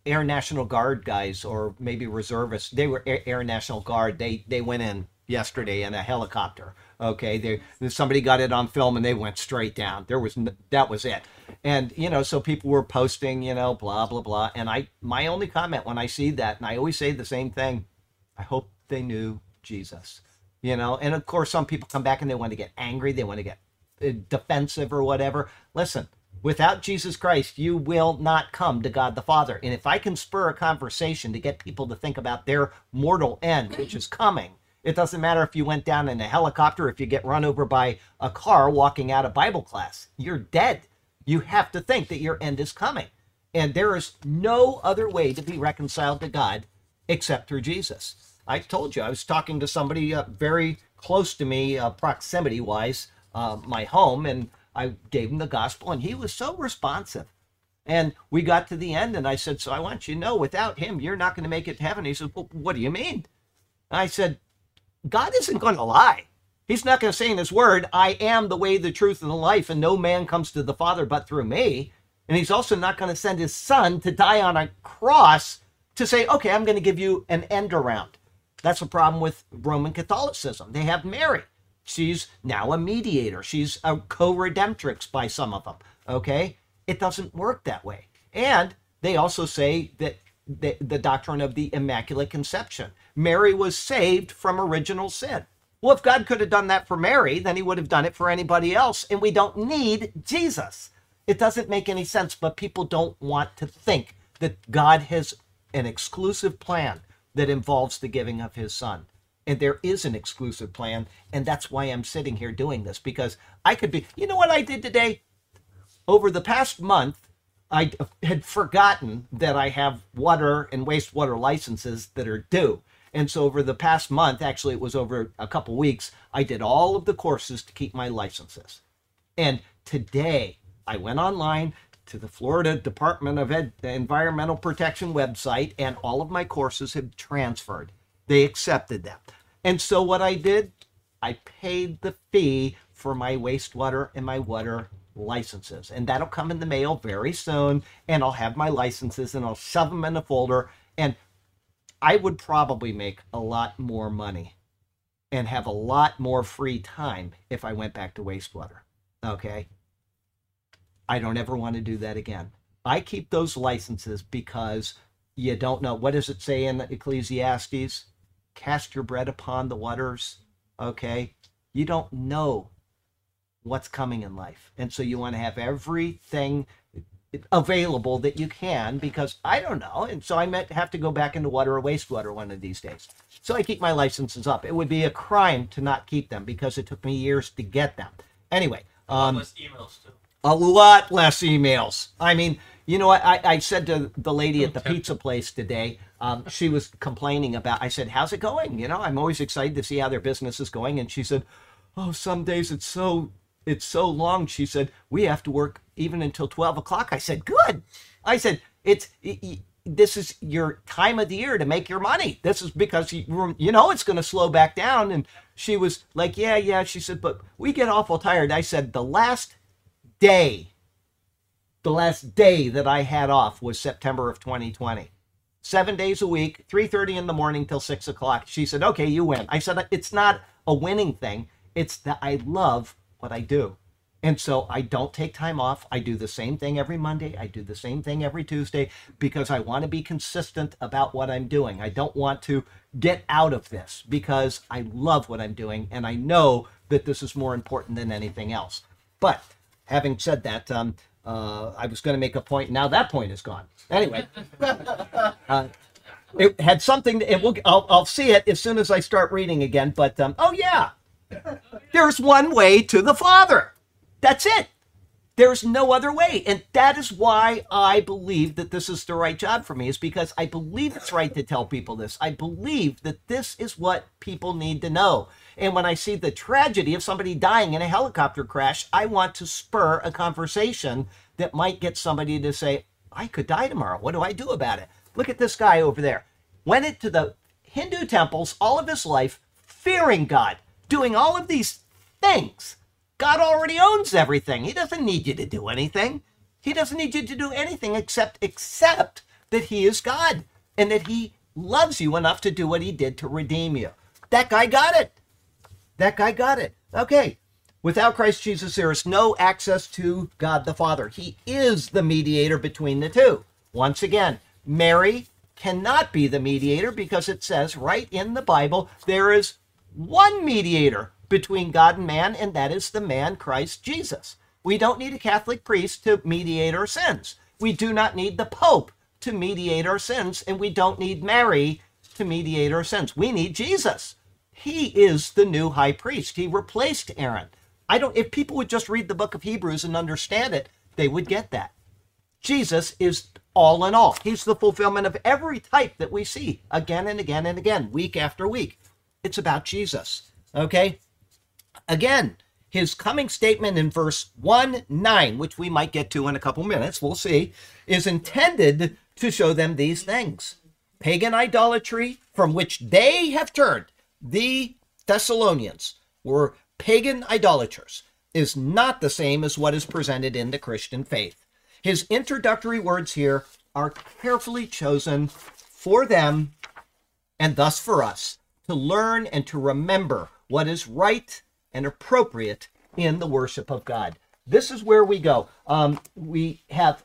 Air National Guard guys, or maybe reservists. They were Air, National Guard. They they went in yesterday in a helicopter. Okay, they somebody got it on film and they went straight down. There was n- that was it, and you know, so people were posting, you know, blah blah blah. And I my only comment when I see that, and I always say the same thing, I hope they knew Jesus. You know, and of course, some people come back and they want to get angry, they want to get uh, defensive or whatever. Listen, without Jesus Christ, you will not come to God the Father. And if I can spur a conversation to get people to think about their mortal end, which is coming, it doesn't matter if you went down in a helicopter, if you get run over by a car walking out of Bible class, you're dead. You have to think that your end is coming. And there is no other way to be reconciled to God except through Jesus. I told you, I was talking to somebody uh, very close to me, uh, proximity wise, uh, my home, and I gave him the gospel, and he was so responsive. And we got to the end, and I said, So I want you to know, without him, you're not going to make it to heaven. He said, well, What do you mean? I said, God isn't going to lie. He's not going to say in his word, I am the way, the truth, and the life, and no man comes to the Father but through me. And he's also not going to send his son to die on a cross to say, okay, I'm going to give you an end around. That's a problem with Roman Catholicism. They have Mary. She's now a mediator. She's a co-redemptrix by some of them. Okay? It doesn't work that way. And they also say that the, the doctrine of the Immaculate Conception. Mary was saved from original sin. Well, if God could have done that for Mary, then he would have done it for anybody else. And we don't need Jesus. It doesn't make any sense, but people don't want to think that God has an exclusive plan that involves the giving of his son. And there is an exclusive plan. And that's why I'm sitting here doing this because I could be, you know what I did today? Over the past month, I had forgotten that I have water and wastewater licenses that are due. And so over the past month, actually it was over a couple weeks, I did all of the courses to keep my licenses. And today I went online to the Florida Department of Ed- Environmental Protection website and all of my courses have transferred. They accepted them. And so what I did, I paid the fee for my wastewater and my water licenses. And that'll come in the mail very soon. And I'll have my licenses and I'll shove them in a folder. And I would probably make a lot more money and have a lot more free time if I went back to wastewater. Okay. I don't ever want to do that again. I keep those licenses because you don't know. What does it say in Ecclesiastes? Cast your bread upon the waters. Okay. You don't know what's coming in life. And so you want to have everything available that you can because I don't know. And so I might have to go back into water or wastewater one of these days. So I keep my licenses up. It would be a crime to not keep them because it took me years to get them. Anyway, um, emails too. A lot less emails. I mean, you know what? I, I said to the lady at the pizza place today, um, she was complaining about, I said, How's it going? You know, I'm always excited to see how their business is going. And she said, Oh, some days it's so. It's so long. She said we have to work even until twelve o'clock. I said, good. I said it's y- y- this is your time of the year to make your money. This is because you you know it's going to slow back down. And she was like, yeah, yeah. She said, but we get awful tired. I said the last day the last day that I had off was September of 2020. Seven days a week, 3.30 in the morning till 6 o'clock. She said, okay, you win. I said, it's not a winning thing. It's that I love what I do. And so I don't take time off. I do the same thing every Monday. I do the same thing every Tuesday because I want to be consistent about what I'm doing. I don't want to get out of this because I love what I'm doing and I know that this is more important than anything else. But having said that, um, uh, I was going to make a point. Now that point is gone. Anyway, uh, it had something. It will. I'll, I'll see it as soon as I start reading again. But um, oh yeah, there's one way to the Father. That's it. There's no other way. And that is why I believe that this is the right job for me, is because I believe it's right to tell people this. I believe that this is what people need to know. And when I see the tragedy of somebody dying in a helicopter crash, I want to spur a conversation that might get somebody to say, I could die tomorrow. What do I do about it? Look at this guy over there. Went into the Hindu temples all of his life, fearing God, doing all of these things. God already owns everything. He doesn't need you to do anything. He doesn't need you to do anything except accept that he is God and that he loves you enough to do what he did to redeem you. That guy got it. That guy got it. Okay. Without Christ Jesus, there is no access to God the Father. He is the mediator between the two. Once again, Mary cannot be the mediator because it says right in the Bible there is one mediator between God and man, and that is the man Christ Jesus. We don't need a Catholic priest to mediate our sins. We do not need the Pope to mediate our sins, and we don't need Mary to mediate our sins. We need Jesus. He is the new high priest. He replaced Aaron. I don't if people would just read the book of Hebrews and understand it, they would get that. Jesus is all in all. He's the fulfillment of every type that we see again and again and again, week after week. It's about Jesus. Okay? Again, his coming statement in verse 1 9, which we might get to in a couple minutes, we'll see, is intended to show them these things pagan idolatry from which they have turned. The Thessalonians were pagan idolaters, is not the same as what is presented in the Christian faith. His introductory words here are carefully chosen for them and thus for us to learn and to remember what is right and appropriate in the worship of God. This is where we go. Um, we have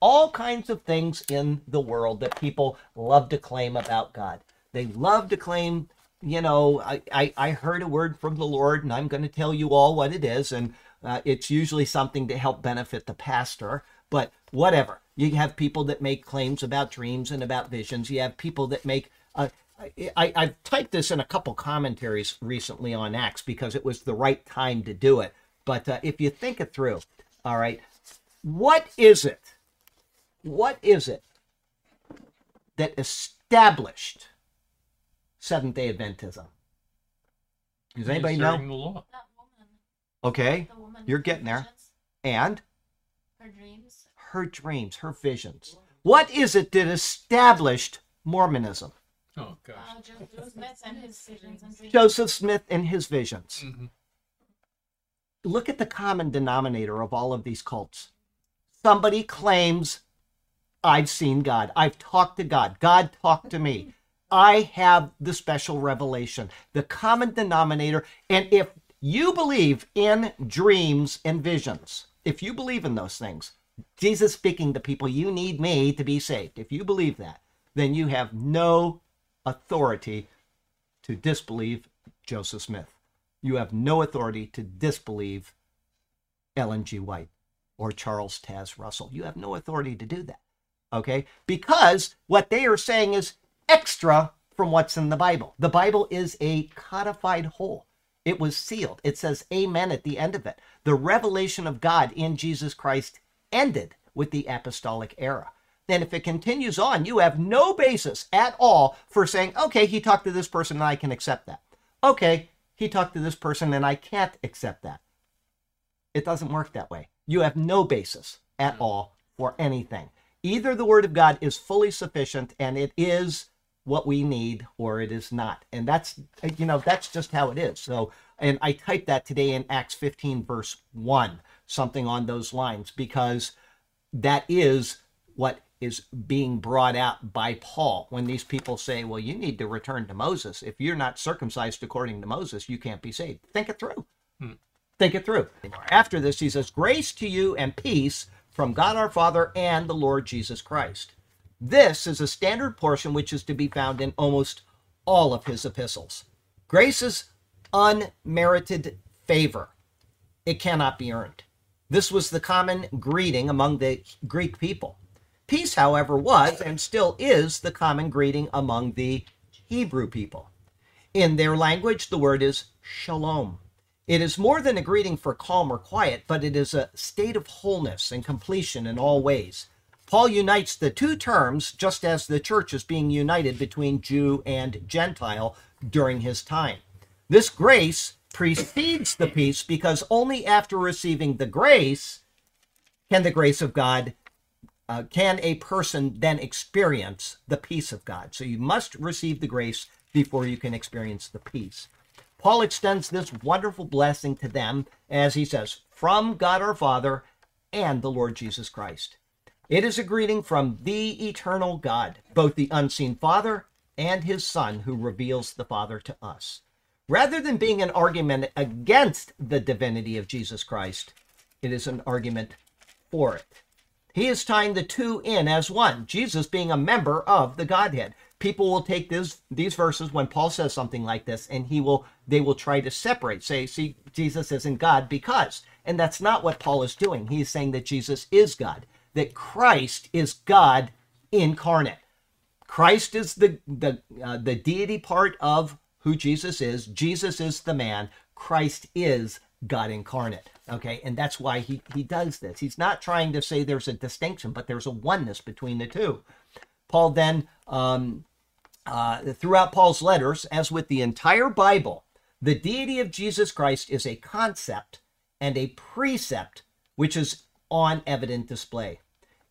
all kinds of things in the world that people love to claim about God. They love to claim, you know, I, I, I heard a word from the Lord and I'm going to tell you all what it is. And uh, it's usually something to help benefit the pastor, but whatever. You have people that make claims about dreams and about visions. You have people that make. Uh, I, I've typed this in a couple commentaries recently on Acts because it was the right time to do it. But uh, if you think it through, all right, what is it? What is it that established Seventh day Adventism? Does anybody know? The law. That woman, Okay. the woman. You're getting there. visions, And Her dreams. her dreams, her visions. What is it that established Mormonism? Oh gosh. Uh, Joe, Joe Smith and his visions and dreams. Joseph Smith and his visions. Mhm. Look at the common denominator of all of these cults. Somebody claims, I've seen God. I've talked to God. God talked to me. I have the special revelation, the common denominator. And if you believe in dreams and visions, if you believe in those things, Jesus speaking to people, you need me to be saved. If you believe that, then you have no authority to disbelieve Joseph Smith. You have no authority to disbelieve Ellen G. White or Charles Taze Russell. You have no authority to do that. Okay? Because what they are saying is extra from what's in the Bible. The Bible is a codified whole. It was sealed. It says amen at the end of it. The revelation of God in Jesus Christ ended with the apostolic era. Then, if it continues on, you have no basis at all for saying, okay, he talked to this person and I can accept that. Okay, he talked to this person and I can't accept that. It doesn't work that way. You have no basis at all for anything. Either the word of God is fully sufficient and it is what we need or it is not. And that's, you know, that's just how it is. So, and I typed that today in Acts 15, verse 1, something on those lines, because that is what is being brought out by Paul when these people say, well, you need to return to Moses. If you're not circumcised according to Moses, you can't be saved. Think it through. Hmm. Think it through. After this, he says, Grace to you and peace from God our Father and the Lord Jesus Christ. This is a standard portion which is to be found in almost all of his epistles. Grace is unmerited favor, it cannot be earned. This was the common greeting among the Greek people. Peace, however, was and still is the common greeting among the Hebrew people. In their language, the word is shalom. It is more than a greeting for calm or quiet, but it is a state of wholeness and completion in all ways. Paul unites the two terms just as the church is being united between Jew and Gentile during his time. This grace precedes the peace because only after receiving the grace can the grace of God, uh, can a person then experience the peace of God. So you must receive the grace before you can experience the peace. Paul extends this wonderful blessing to them as he says, from God our Father and the Lord Jesus Christ. It is a greeting from the eternal God, both the unseen Father and his Son, who reveals the Father to us. Rather than being an argument against the divinity of Jesus Christ, it is an argument for it. He is tying the two in as one, Jesus being a member of the Godhead people will take this these verses when Paul says something like this, and he will they will try to separate, say, see, Jesus isn't God because, and that's not what Paul is doing. He's saying that Jesus is God, that Christ is God incarnate. Christ is the the uh, the deity part of who Jesus is. Jesus is the man. Christ is God incarnate. Okay, and that's why he he does this. He's not trying to say there's a distinction, but there's a oneness between the two. Paul then um, uh, throughout Paul's letters, as with the entire Bible, the deity of Jesus Christ is a concept and a precept which is on evident display.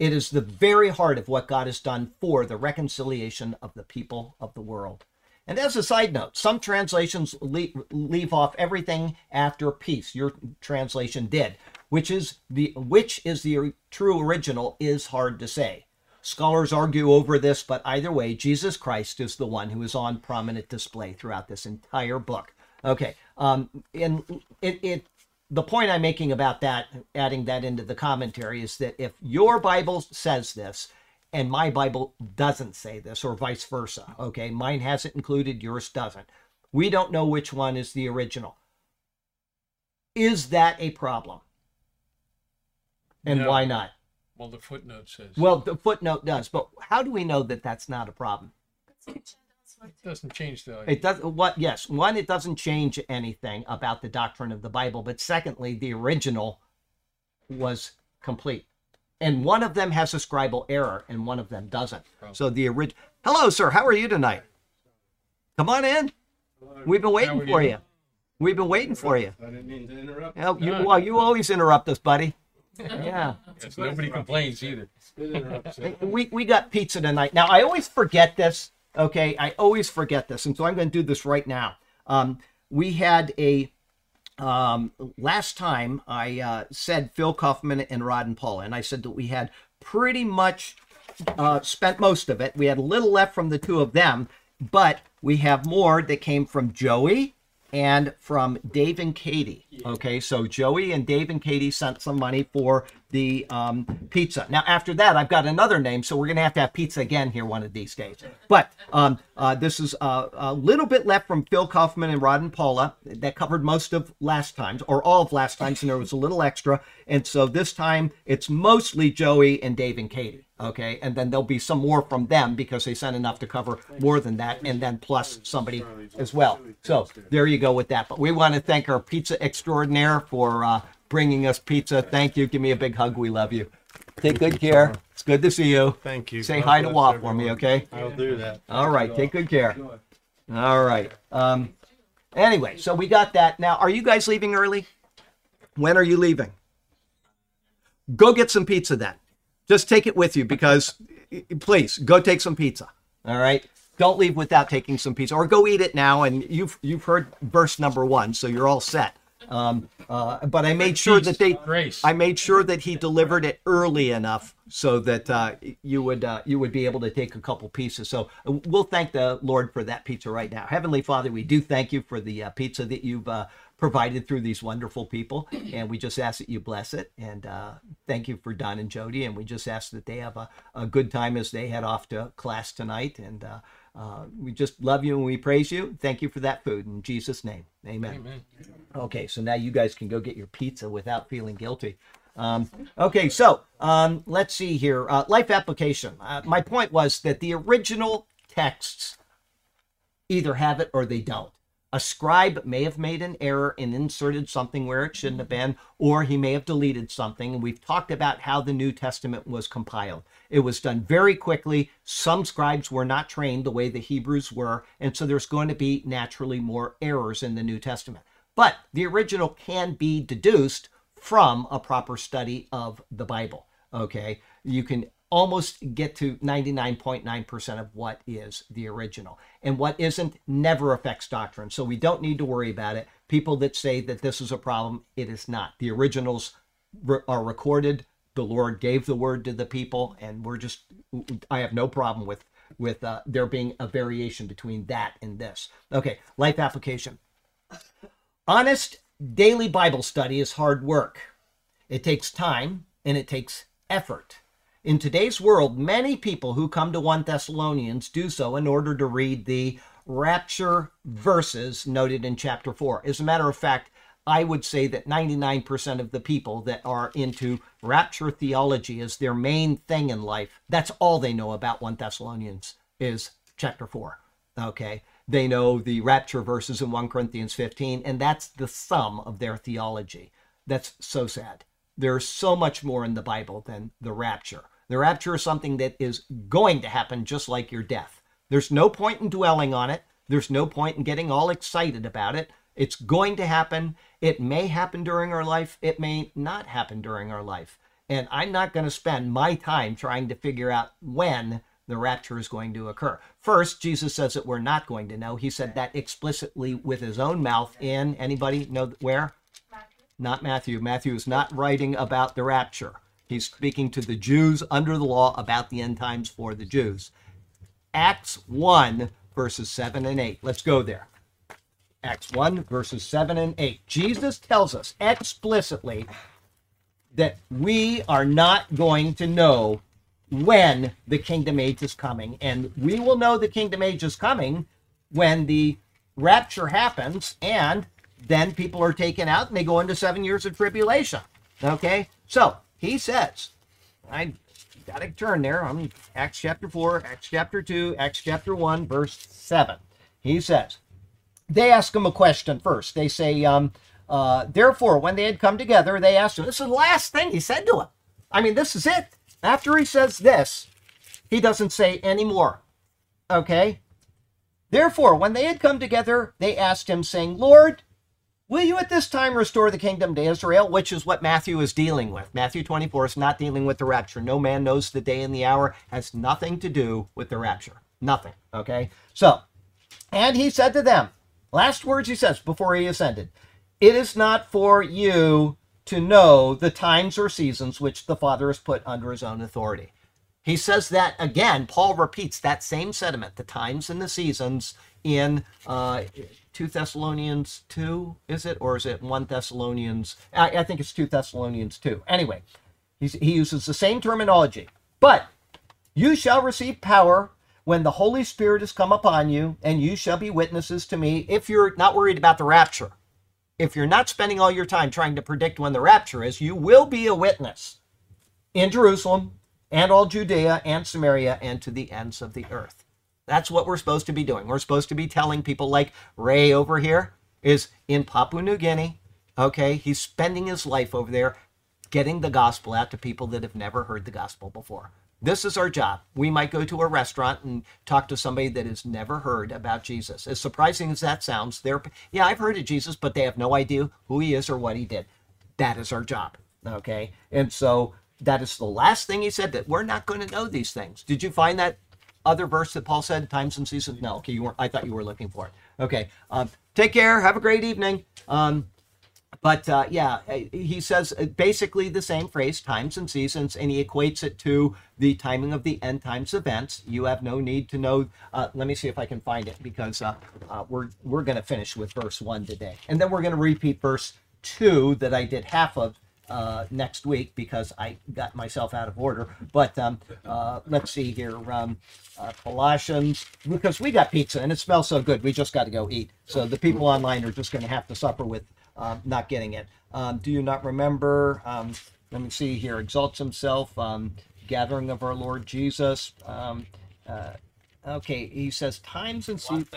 It is the very heart of what God has done for the reconciliation of the people of the world. And as a side note, some translations leave, off everything after peace. Your translation did, which is the which is the true original is hard to say. Scholars argue over this, but either way, Jesus Christ is the one who is on prominent display throughout this entire book. Okay, um, and it, it the point I'm making about that, adding that into the commentary, is that if your Bible says this and my Bible doesn't say this, or vice versa, okay, mine has it included, yours doesn't. We don't know which one is the original. Is that a problem? And No. why not? Well, the footnote says. Well, the footnote does, but how do we know that that's not a problem? It doesn't change the. It does what? Yes, one, it doesn't change anything about the doctrine of the Bible, but secondly, the original was complete, and one of them has a scribal error, and one of them doesn't. Oh. So the original. Hello, sir. How are you tonight? Come on in. We've been waiting for you? you. We've been waiting for you. I didn't mean to interrupt. Well, you, well, you always interrupt us, buddy. Yeah. Yes, nobody complains either. We we got pizza tonight. Now I always forget this. Okay, I always forget this, and so I'm going to do this right now. Um, we had a um, last time I uh, said Phil Kaufman and Rod and Paul, and I said that we had pretty much uh, spent most of it. We had a little left from the two of them, but we have more that came from Joey and from Dave and Katie. Okay, so Joey and Dave and Katie sent some money for the um, pizza. Now, after that, I've got another name, so we're going to have to have pizza again here one of these days. But um, uh, this is uh, a little bit left from Phil Kaufman and Rod and Paula that covered most of last time's, or all of last time's, and there was a little extra. And so this time it's mostly Joey and Dave and Katie. Okay, and then there'll be some more from them because they sent enough to cover more than that, and then plus somebody as well. So there you go with that. But we want to thank our pizza extraordinaire for uh, bringing us pizza. Thank you. Give me a big hug. We love you. Take good care. It's good to see you. Thank you. Say God hi to bless Walt for me, okay? I'll do that. All right. Take good care. All right. Um. Anyway, so we got that. Now, are you guys leaving early? When are you leaving? Go get some pizza then. Just take it with you because, please, go take some pizza. All right. Don't leave without taking some pizza, or go eat it now. And you've you've heard verse number one, so you're all set. Um, uh, but I made sure that they Grace. I made sure that he delivered it early enough so that uh, you would uh, you would be able to take a couple pieces. So uh, we'll thank the Lord for that pizza right now. Heavenly Father, we do thank you for the uh, pizza that you've uh, provided through these wonderful people, and we just ask that you bless it. And uh, thank you for Don and Jody, and we just ask that they have a, a good time as they head off to class tonight. And uh, we just love you and we praise you. Thank you for that food in Jesus' name, Amen. Amen. Okay, so now you guys can go get your pizza without feeling guilty. Um, okay, so um, let's see here. Uh, life application. Uh, my point was that the original texts either have it or they don't. A scribe may have made an error and inserted something where it shouldn't have mm-hmm. been, or he may have deleted something. And we've talked about how the New Testament was compiled. It was done very quickly. Some scribes were not trained the way the Hebrews were, and so there's going to be naturally more errors in the New Testament. But the original can be deduced from a proper study of the Bible. Okay, you can almost get to 99.9% of what is the original. And what isn't never affects doctrine. So we don't need to worry about it. People that say that this is a problem, it is not. The originals re- are recorded. The Lord gave the word to the people, and we're just, I have no problem with with uh, there being a variation between that and this. Okay, life application. Honest daily Bible study is hard work. It takes time and it takes effort. In today's world, many people who come to 1 Thessalonians do so in order to read the rapture verses noted in chapter 4. As a matter of fact, I would say that 99% of the people that are into rapture theology as their main thing in life, that's all they know about 1 Thessalonians is chapter 4. Okay? They know the rapture verses in 1 Corinthians 15, and that's the sum of their theology. That's so sad. There's so much more in the Bible than the rapture. The rapture is something that is going to happen just like your death. There's no point in dwelling on it. There's no point in getting all excited about it. It's going to happen. It may happen during our life. It may not happen during our life. And I'm not going to spend my time trying to figure out when the rapture is going to occur. First, Jesus says that we're not going to know. He said that explicitly with his own mouth in anybody know where? Not Matthew. Matthew is not writing about the rapture. He's speaking to the Jews under the law about the end times for the Jews. Acts 1, verses 7 and 8. Let's go there. Acts 1, verses 7 and 8. Jesus tells us explicitly that we are not going to know when the kingdom age is coming. And we will know the kingdom age is coming when the rapture happens and then people are taken out and they go into seven years of tribulation. Okay? So he says, I got to turn there. I'm Acts chapter 4, Acts chapter 2, Acts chapter 1, verse 7. He says, they ask him a question first. They say, um, uh, therefore, when they had come together, they asked him, this is the last thing he said to him. I mean, this is it. After he says this, he doesn't say any more. Okay? Therefore, when they had come together, they asked him, saying, Lord, will you at this time restore the kingdom to Israel? Which is what Matthew is dealing with. Matthew 24 is not dealing with the rapture. No man knows the day and the hour, has nothing to do with the rapture. Nothing. Okay? So, and he said to them, last words he says before he ascended, It is not for you to know the times or seasons which the Father has put under his own authority. He says that again. Paul repeats that same sentiment, the times and the seasons, in uh, 2 Thessalonians 2, is it? Or is it 1 Thessalonians? I, I think it's 2 Thessalonians 2. Anyway, he uses the same terminology. But you shall receive power when the Holy Spirit has come upon you, and you shall be witnesses to me if you're not worried about the rapture. If you're not spending all your time trying to predict when the rapture is, you will be a witness in Jerusalem and all Judea and Samaria and to the ends of the earth. That's what we're supposed to be doing. We're supposed to be telling people like Ray over here is in Papua New Guinea. Okay, he's spending his life over there getting the gospel out to people that have never heard the gospel before. This is our job. We might go to a restaurant and talk to somebody that has never heard about Jesus. As surprising as that sounds, they're yeah, I've heard of Jesus, but they have no idea who he is or what he did. That is our job. Okay. And so that is the last thing he said that we're not going to know these things. Did you find that other verse that Paul said, times and seasons? No, okay, you weren't. I thought you were looking for it. Okay. Um, take care. Have a great evening. Um, but uh, yeah, he says basically the same phrase, times and seasons, and he equates it to the timing of the end times events. You have no need to know. Uh, let me see if I can find it because uh, uh we're we're going to finish with verse one today, and then we're going to repeat verse two that I did half of uh, next week because I got myself out of order. But um, uh, let's see here. Um, uh, Colossians, because we got pizza and it smells so good, we just got to go eat. So the people online are just going to have to suffer with um, not getting it. Um, do you not remember? Um, let me see here. Exalts himself, um, gathering of our Lord Jesus. Um, uh, okay, he says times and seasons.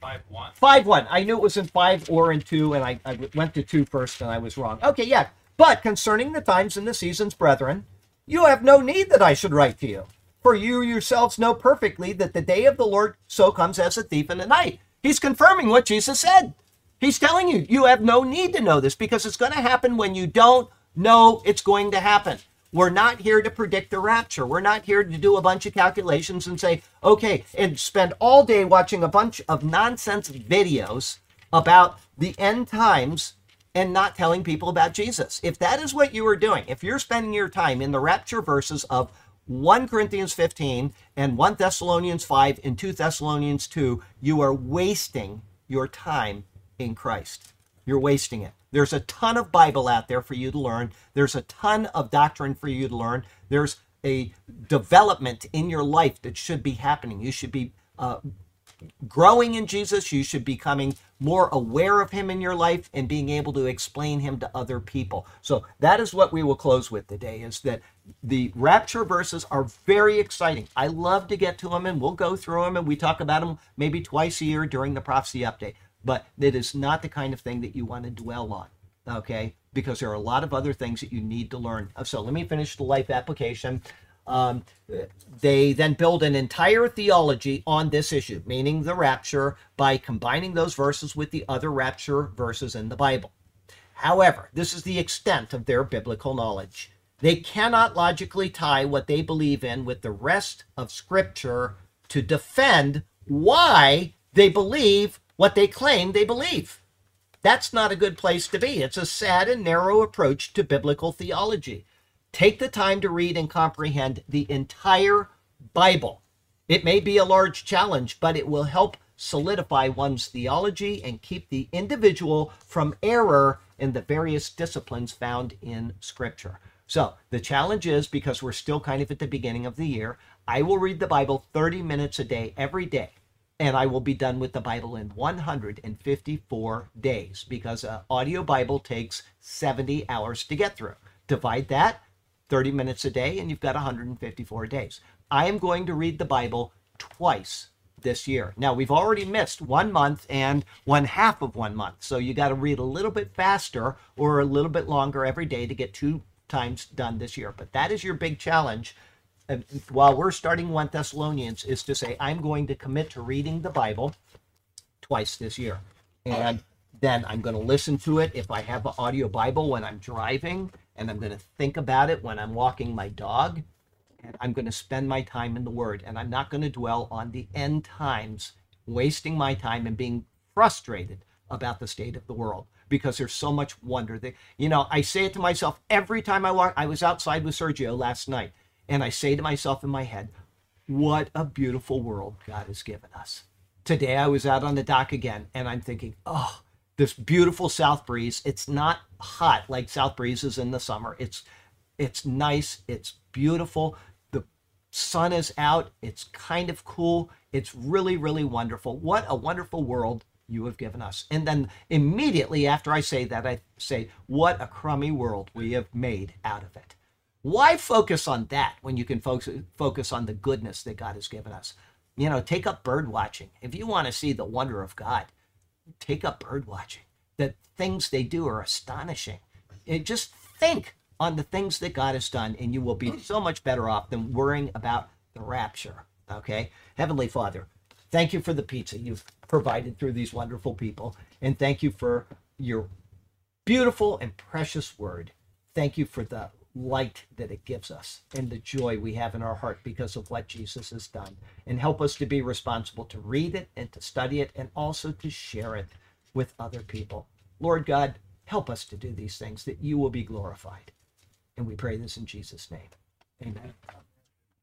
5 1. 5 1. I knew it was in 5 or in 2, and I, I went to 2 first and I was wrong. Okay, yeah. But concerning the times and the seasons, brethren, you have no need that I should write to you. For you yourselves know perfectly that the day of the Lord so comes as a thief in the night. He's confirming what Jesus said. He's telling you, you have no need to know this because it's going to happen when you don't know it's going to happen. We're not here to predict the rapture. We're not here to do a bunch of calculations and say, okay, and spend all day watching a bunch of nonsense videos about the end times and not telling people about Jesus. If that is what you are doing, if you're spending your time in the rapture verses of 1 Corinthians 15 and 1 Thessalonians 5 and 2 Thessalonians 2, you are wasting your time in Christ. You're wasting it. There's a ton of Bible out there for you to learn. There's a ton of doctrine for you to learn. There's a development in your life that should be happening. You should be uh, growing in Jesus. You should be becoming more aware of Him in your life and being able to explain Him to other people. So that is what we will close with today. Is that the rapture verses are very exciting. I love to get to them, and we'll go through them, and we talk about them maybe twice a year during the prophecy update but it is not the kind of thing that you want to dwell on, okay? Because there are a lot of other things that you need to learn. So let me finish the life application. Um, they then build an entire theology on this issue, meaning the rapture, by combining those verses with the other rapture verses in the Bible. However, this is the extent of their biblical knowledge. They cannot logically tie what they believe in with the rest of Scripture to defend why they believe what they claim they believe. That's not a good place to be. It's a sad and narrow approach to biblical theology. Take the time to read and comprehend the entire Bible. It may be a large challenge, but it will help solidify one's theology and keep the individual from error in the various disciplines found in Scripture. So, the challenge is because we're still kind of at the beginning of the year, I will read the Bible 30 minutes a day every day and I will be done with the Bible in 154 days because an audio Bible takes 70 hours to get through. Divide that 30 minutes a day, and you've got 154 days. I am going to read the Bible twice this year. Now, we've already missed one month and one half of one month. So you got to read a little bit faster or a little bit longer every day to get two times done this year. But that is your big challenge And while we're starting 1 Thessalonians, is to say, I'm going to commit to reading the Bible twice this year. And then I'm going to listen to it if I have an audio Bible when I'm driving, and I'm going to think about it when I'm walking my dog. And I'm going to spend my time in the Word, and I'm not going to dwell on the end times, wasting my time and being frustrated about the state of the world because there's so much wonder. That, you know, I say it to myself every time I walk. I was outside with Sergio last night and I say to myself in my head, what a beautiful world God has given us. Today I was out on the dock again and I'm thinking, oh, this beautiful south breeze. It's not hot like south breezes in the summer. It's it's nice, it's beautiful. The sun is out, it's kind of cool. It's really really wonderful. What a wonderful world you have given us. And then immediately after I say that I say, what a crummy world we have made out of it. Why focus on that when you can focus focus on the goodness that God has given us? You know, take up bird watching. If you want to see the wonder of God, take up bird watching. The things they do are astonishing. And just think on the things that God has done, and you will be so much better off than worrying about the rapture. Okay? Heavenly Father, thank you for the pizza you've provided through these wonderful people. And thank you for your beautiful and precious word. Thank you for the light that it gives us and the joy we have in our heart because of what Jesus has done. And help us to be responsible to read it and to study it and also to share it with other people. Lord God, help us to do these things that you will be glorified. And we pray this in Jesus' name. Amen.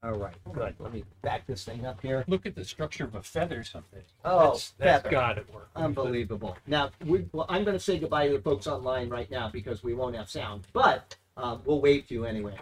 All right, good. Let me back this thing up here. Look at the structure of a feather something. Oh, that's, that's. God at work. Unbelievable. Now, we, well, I'm going to say goodbye to the folks online right now because we won't have sound, but uh, we'll wave to you anyway.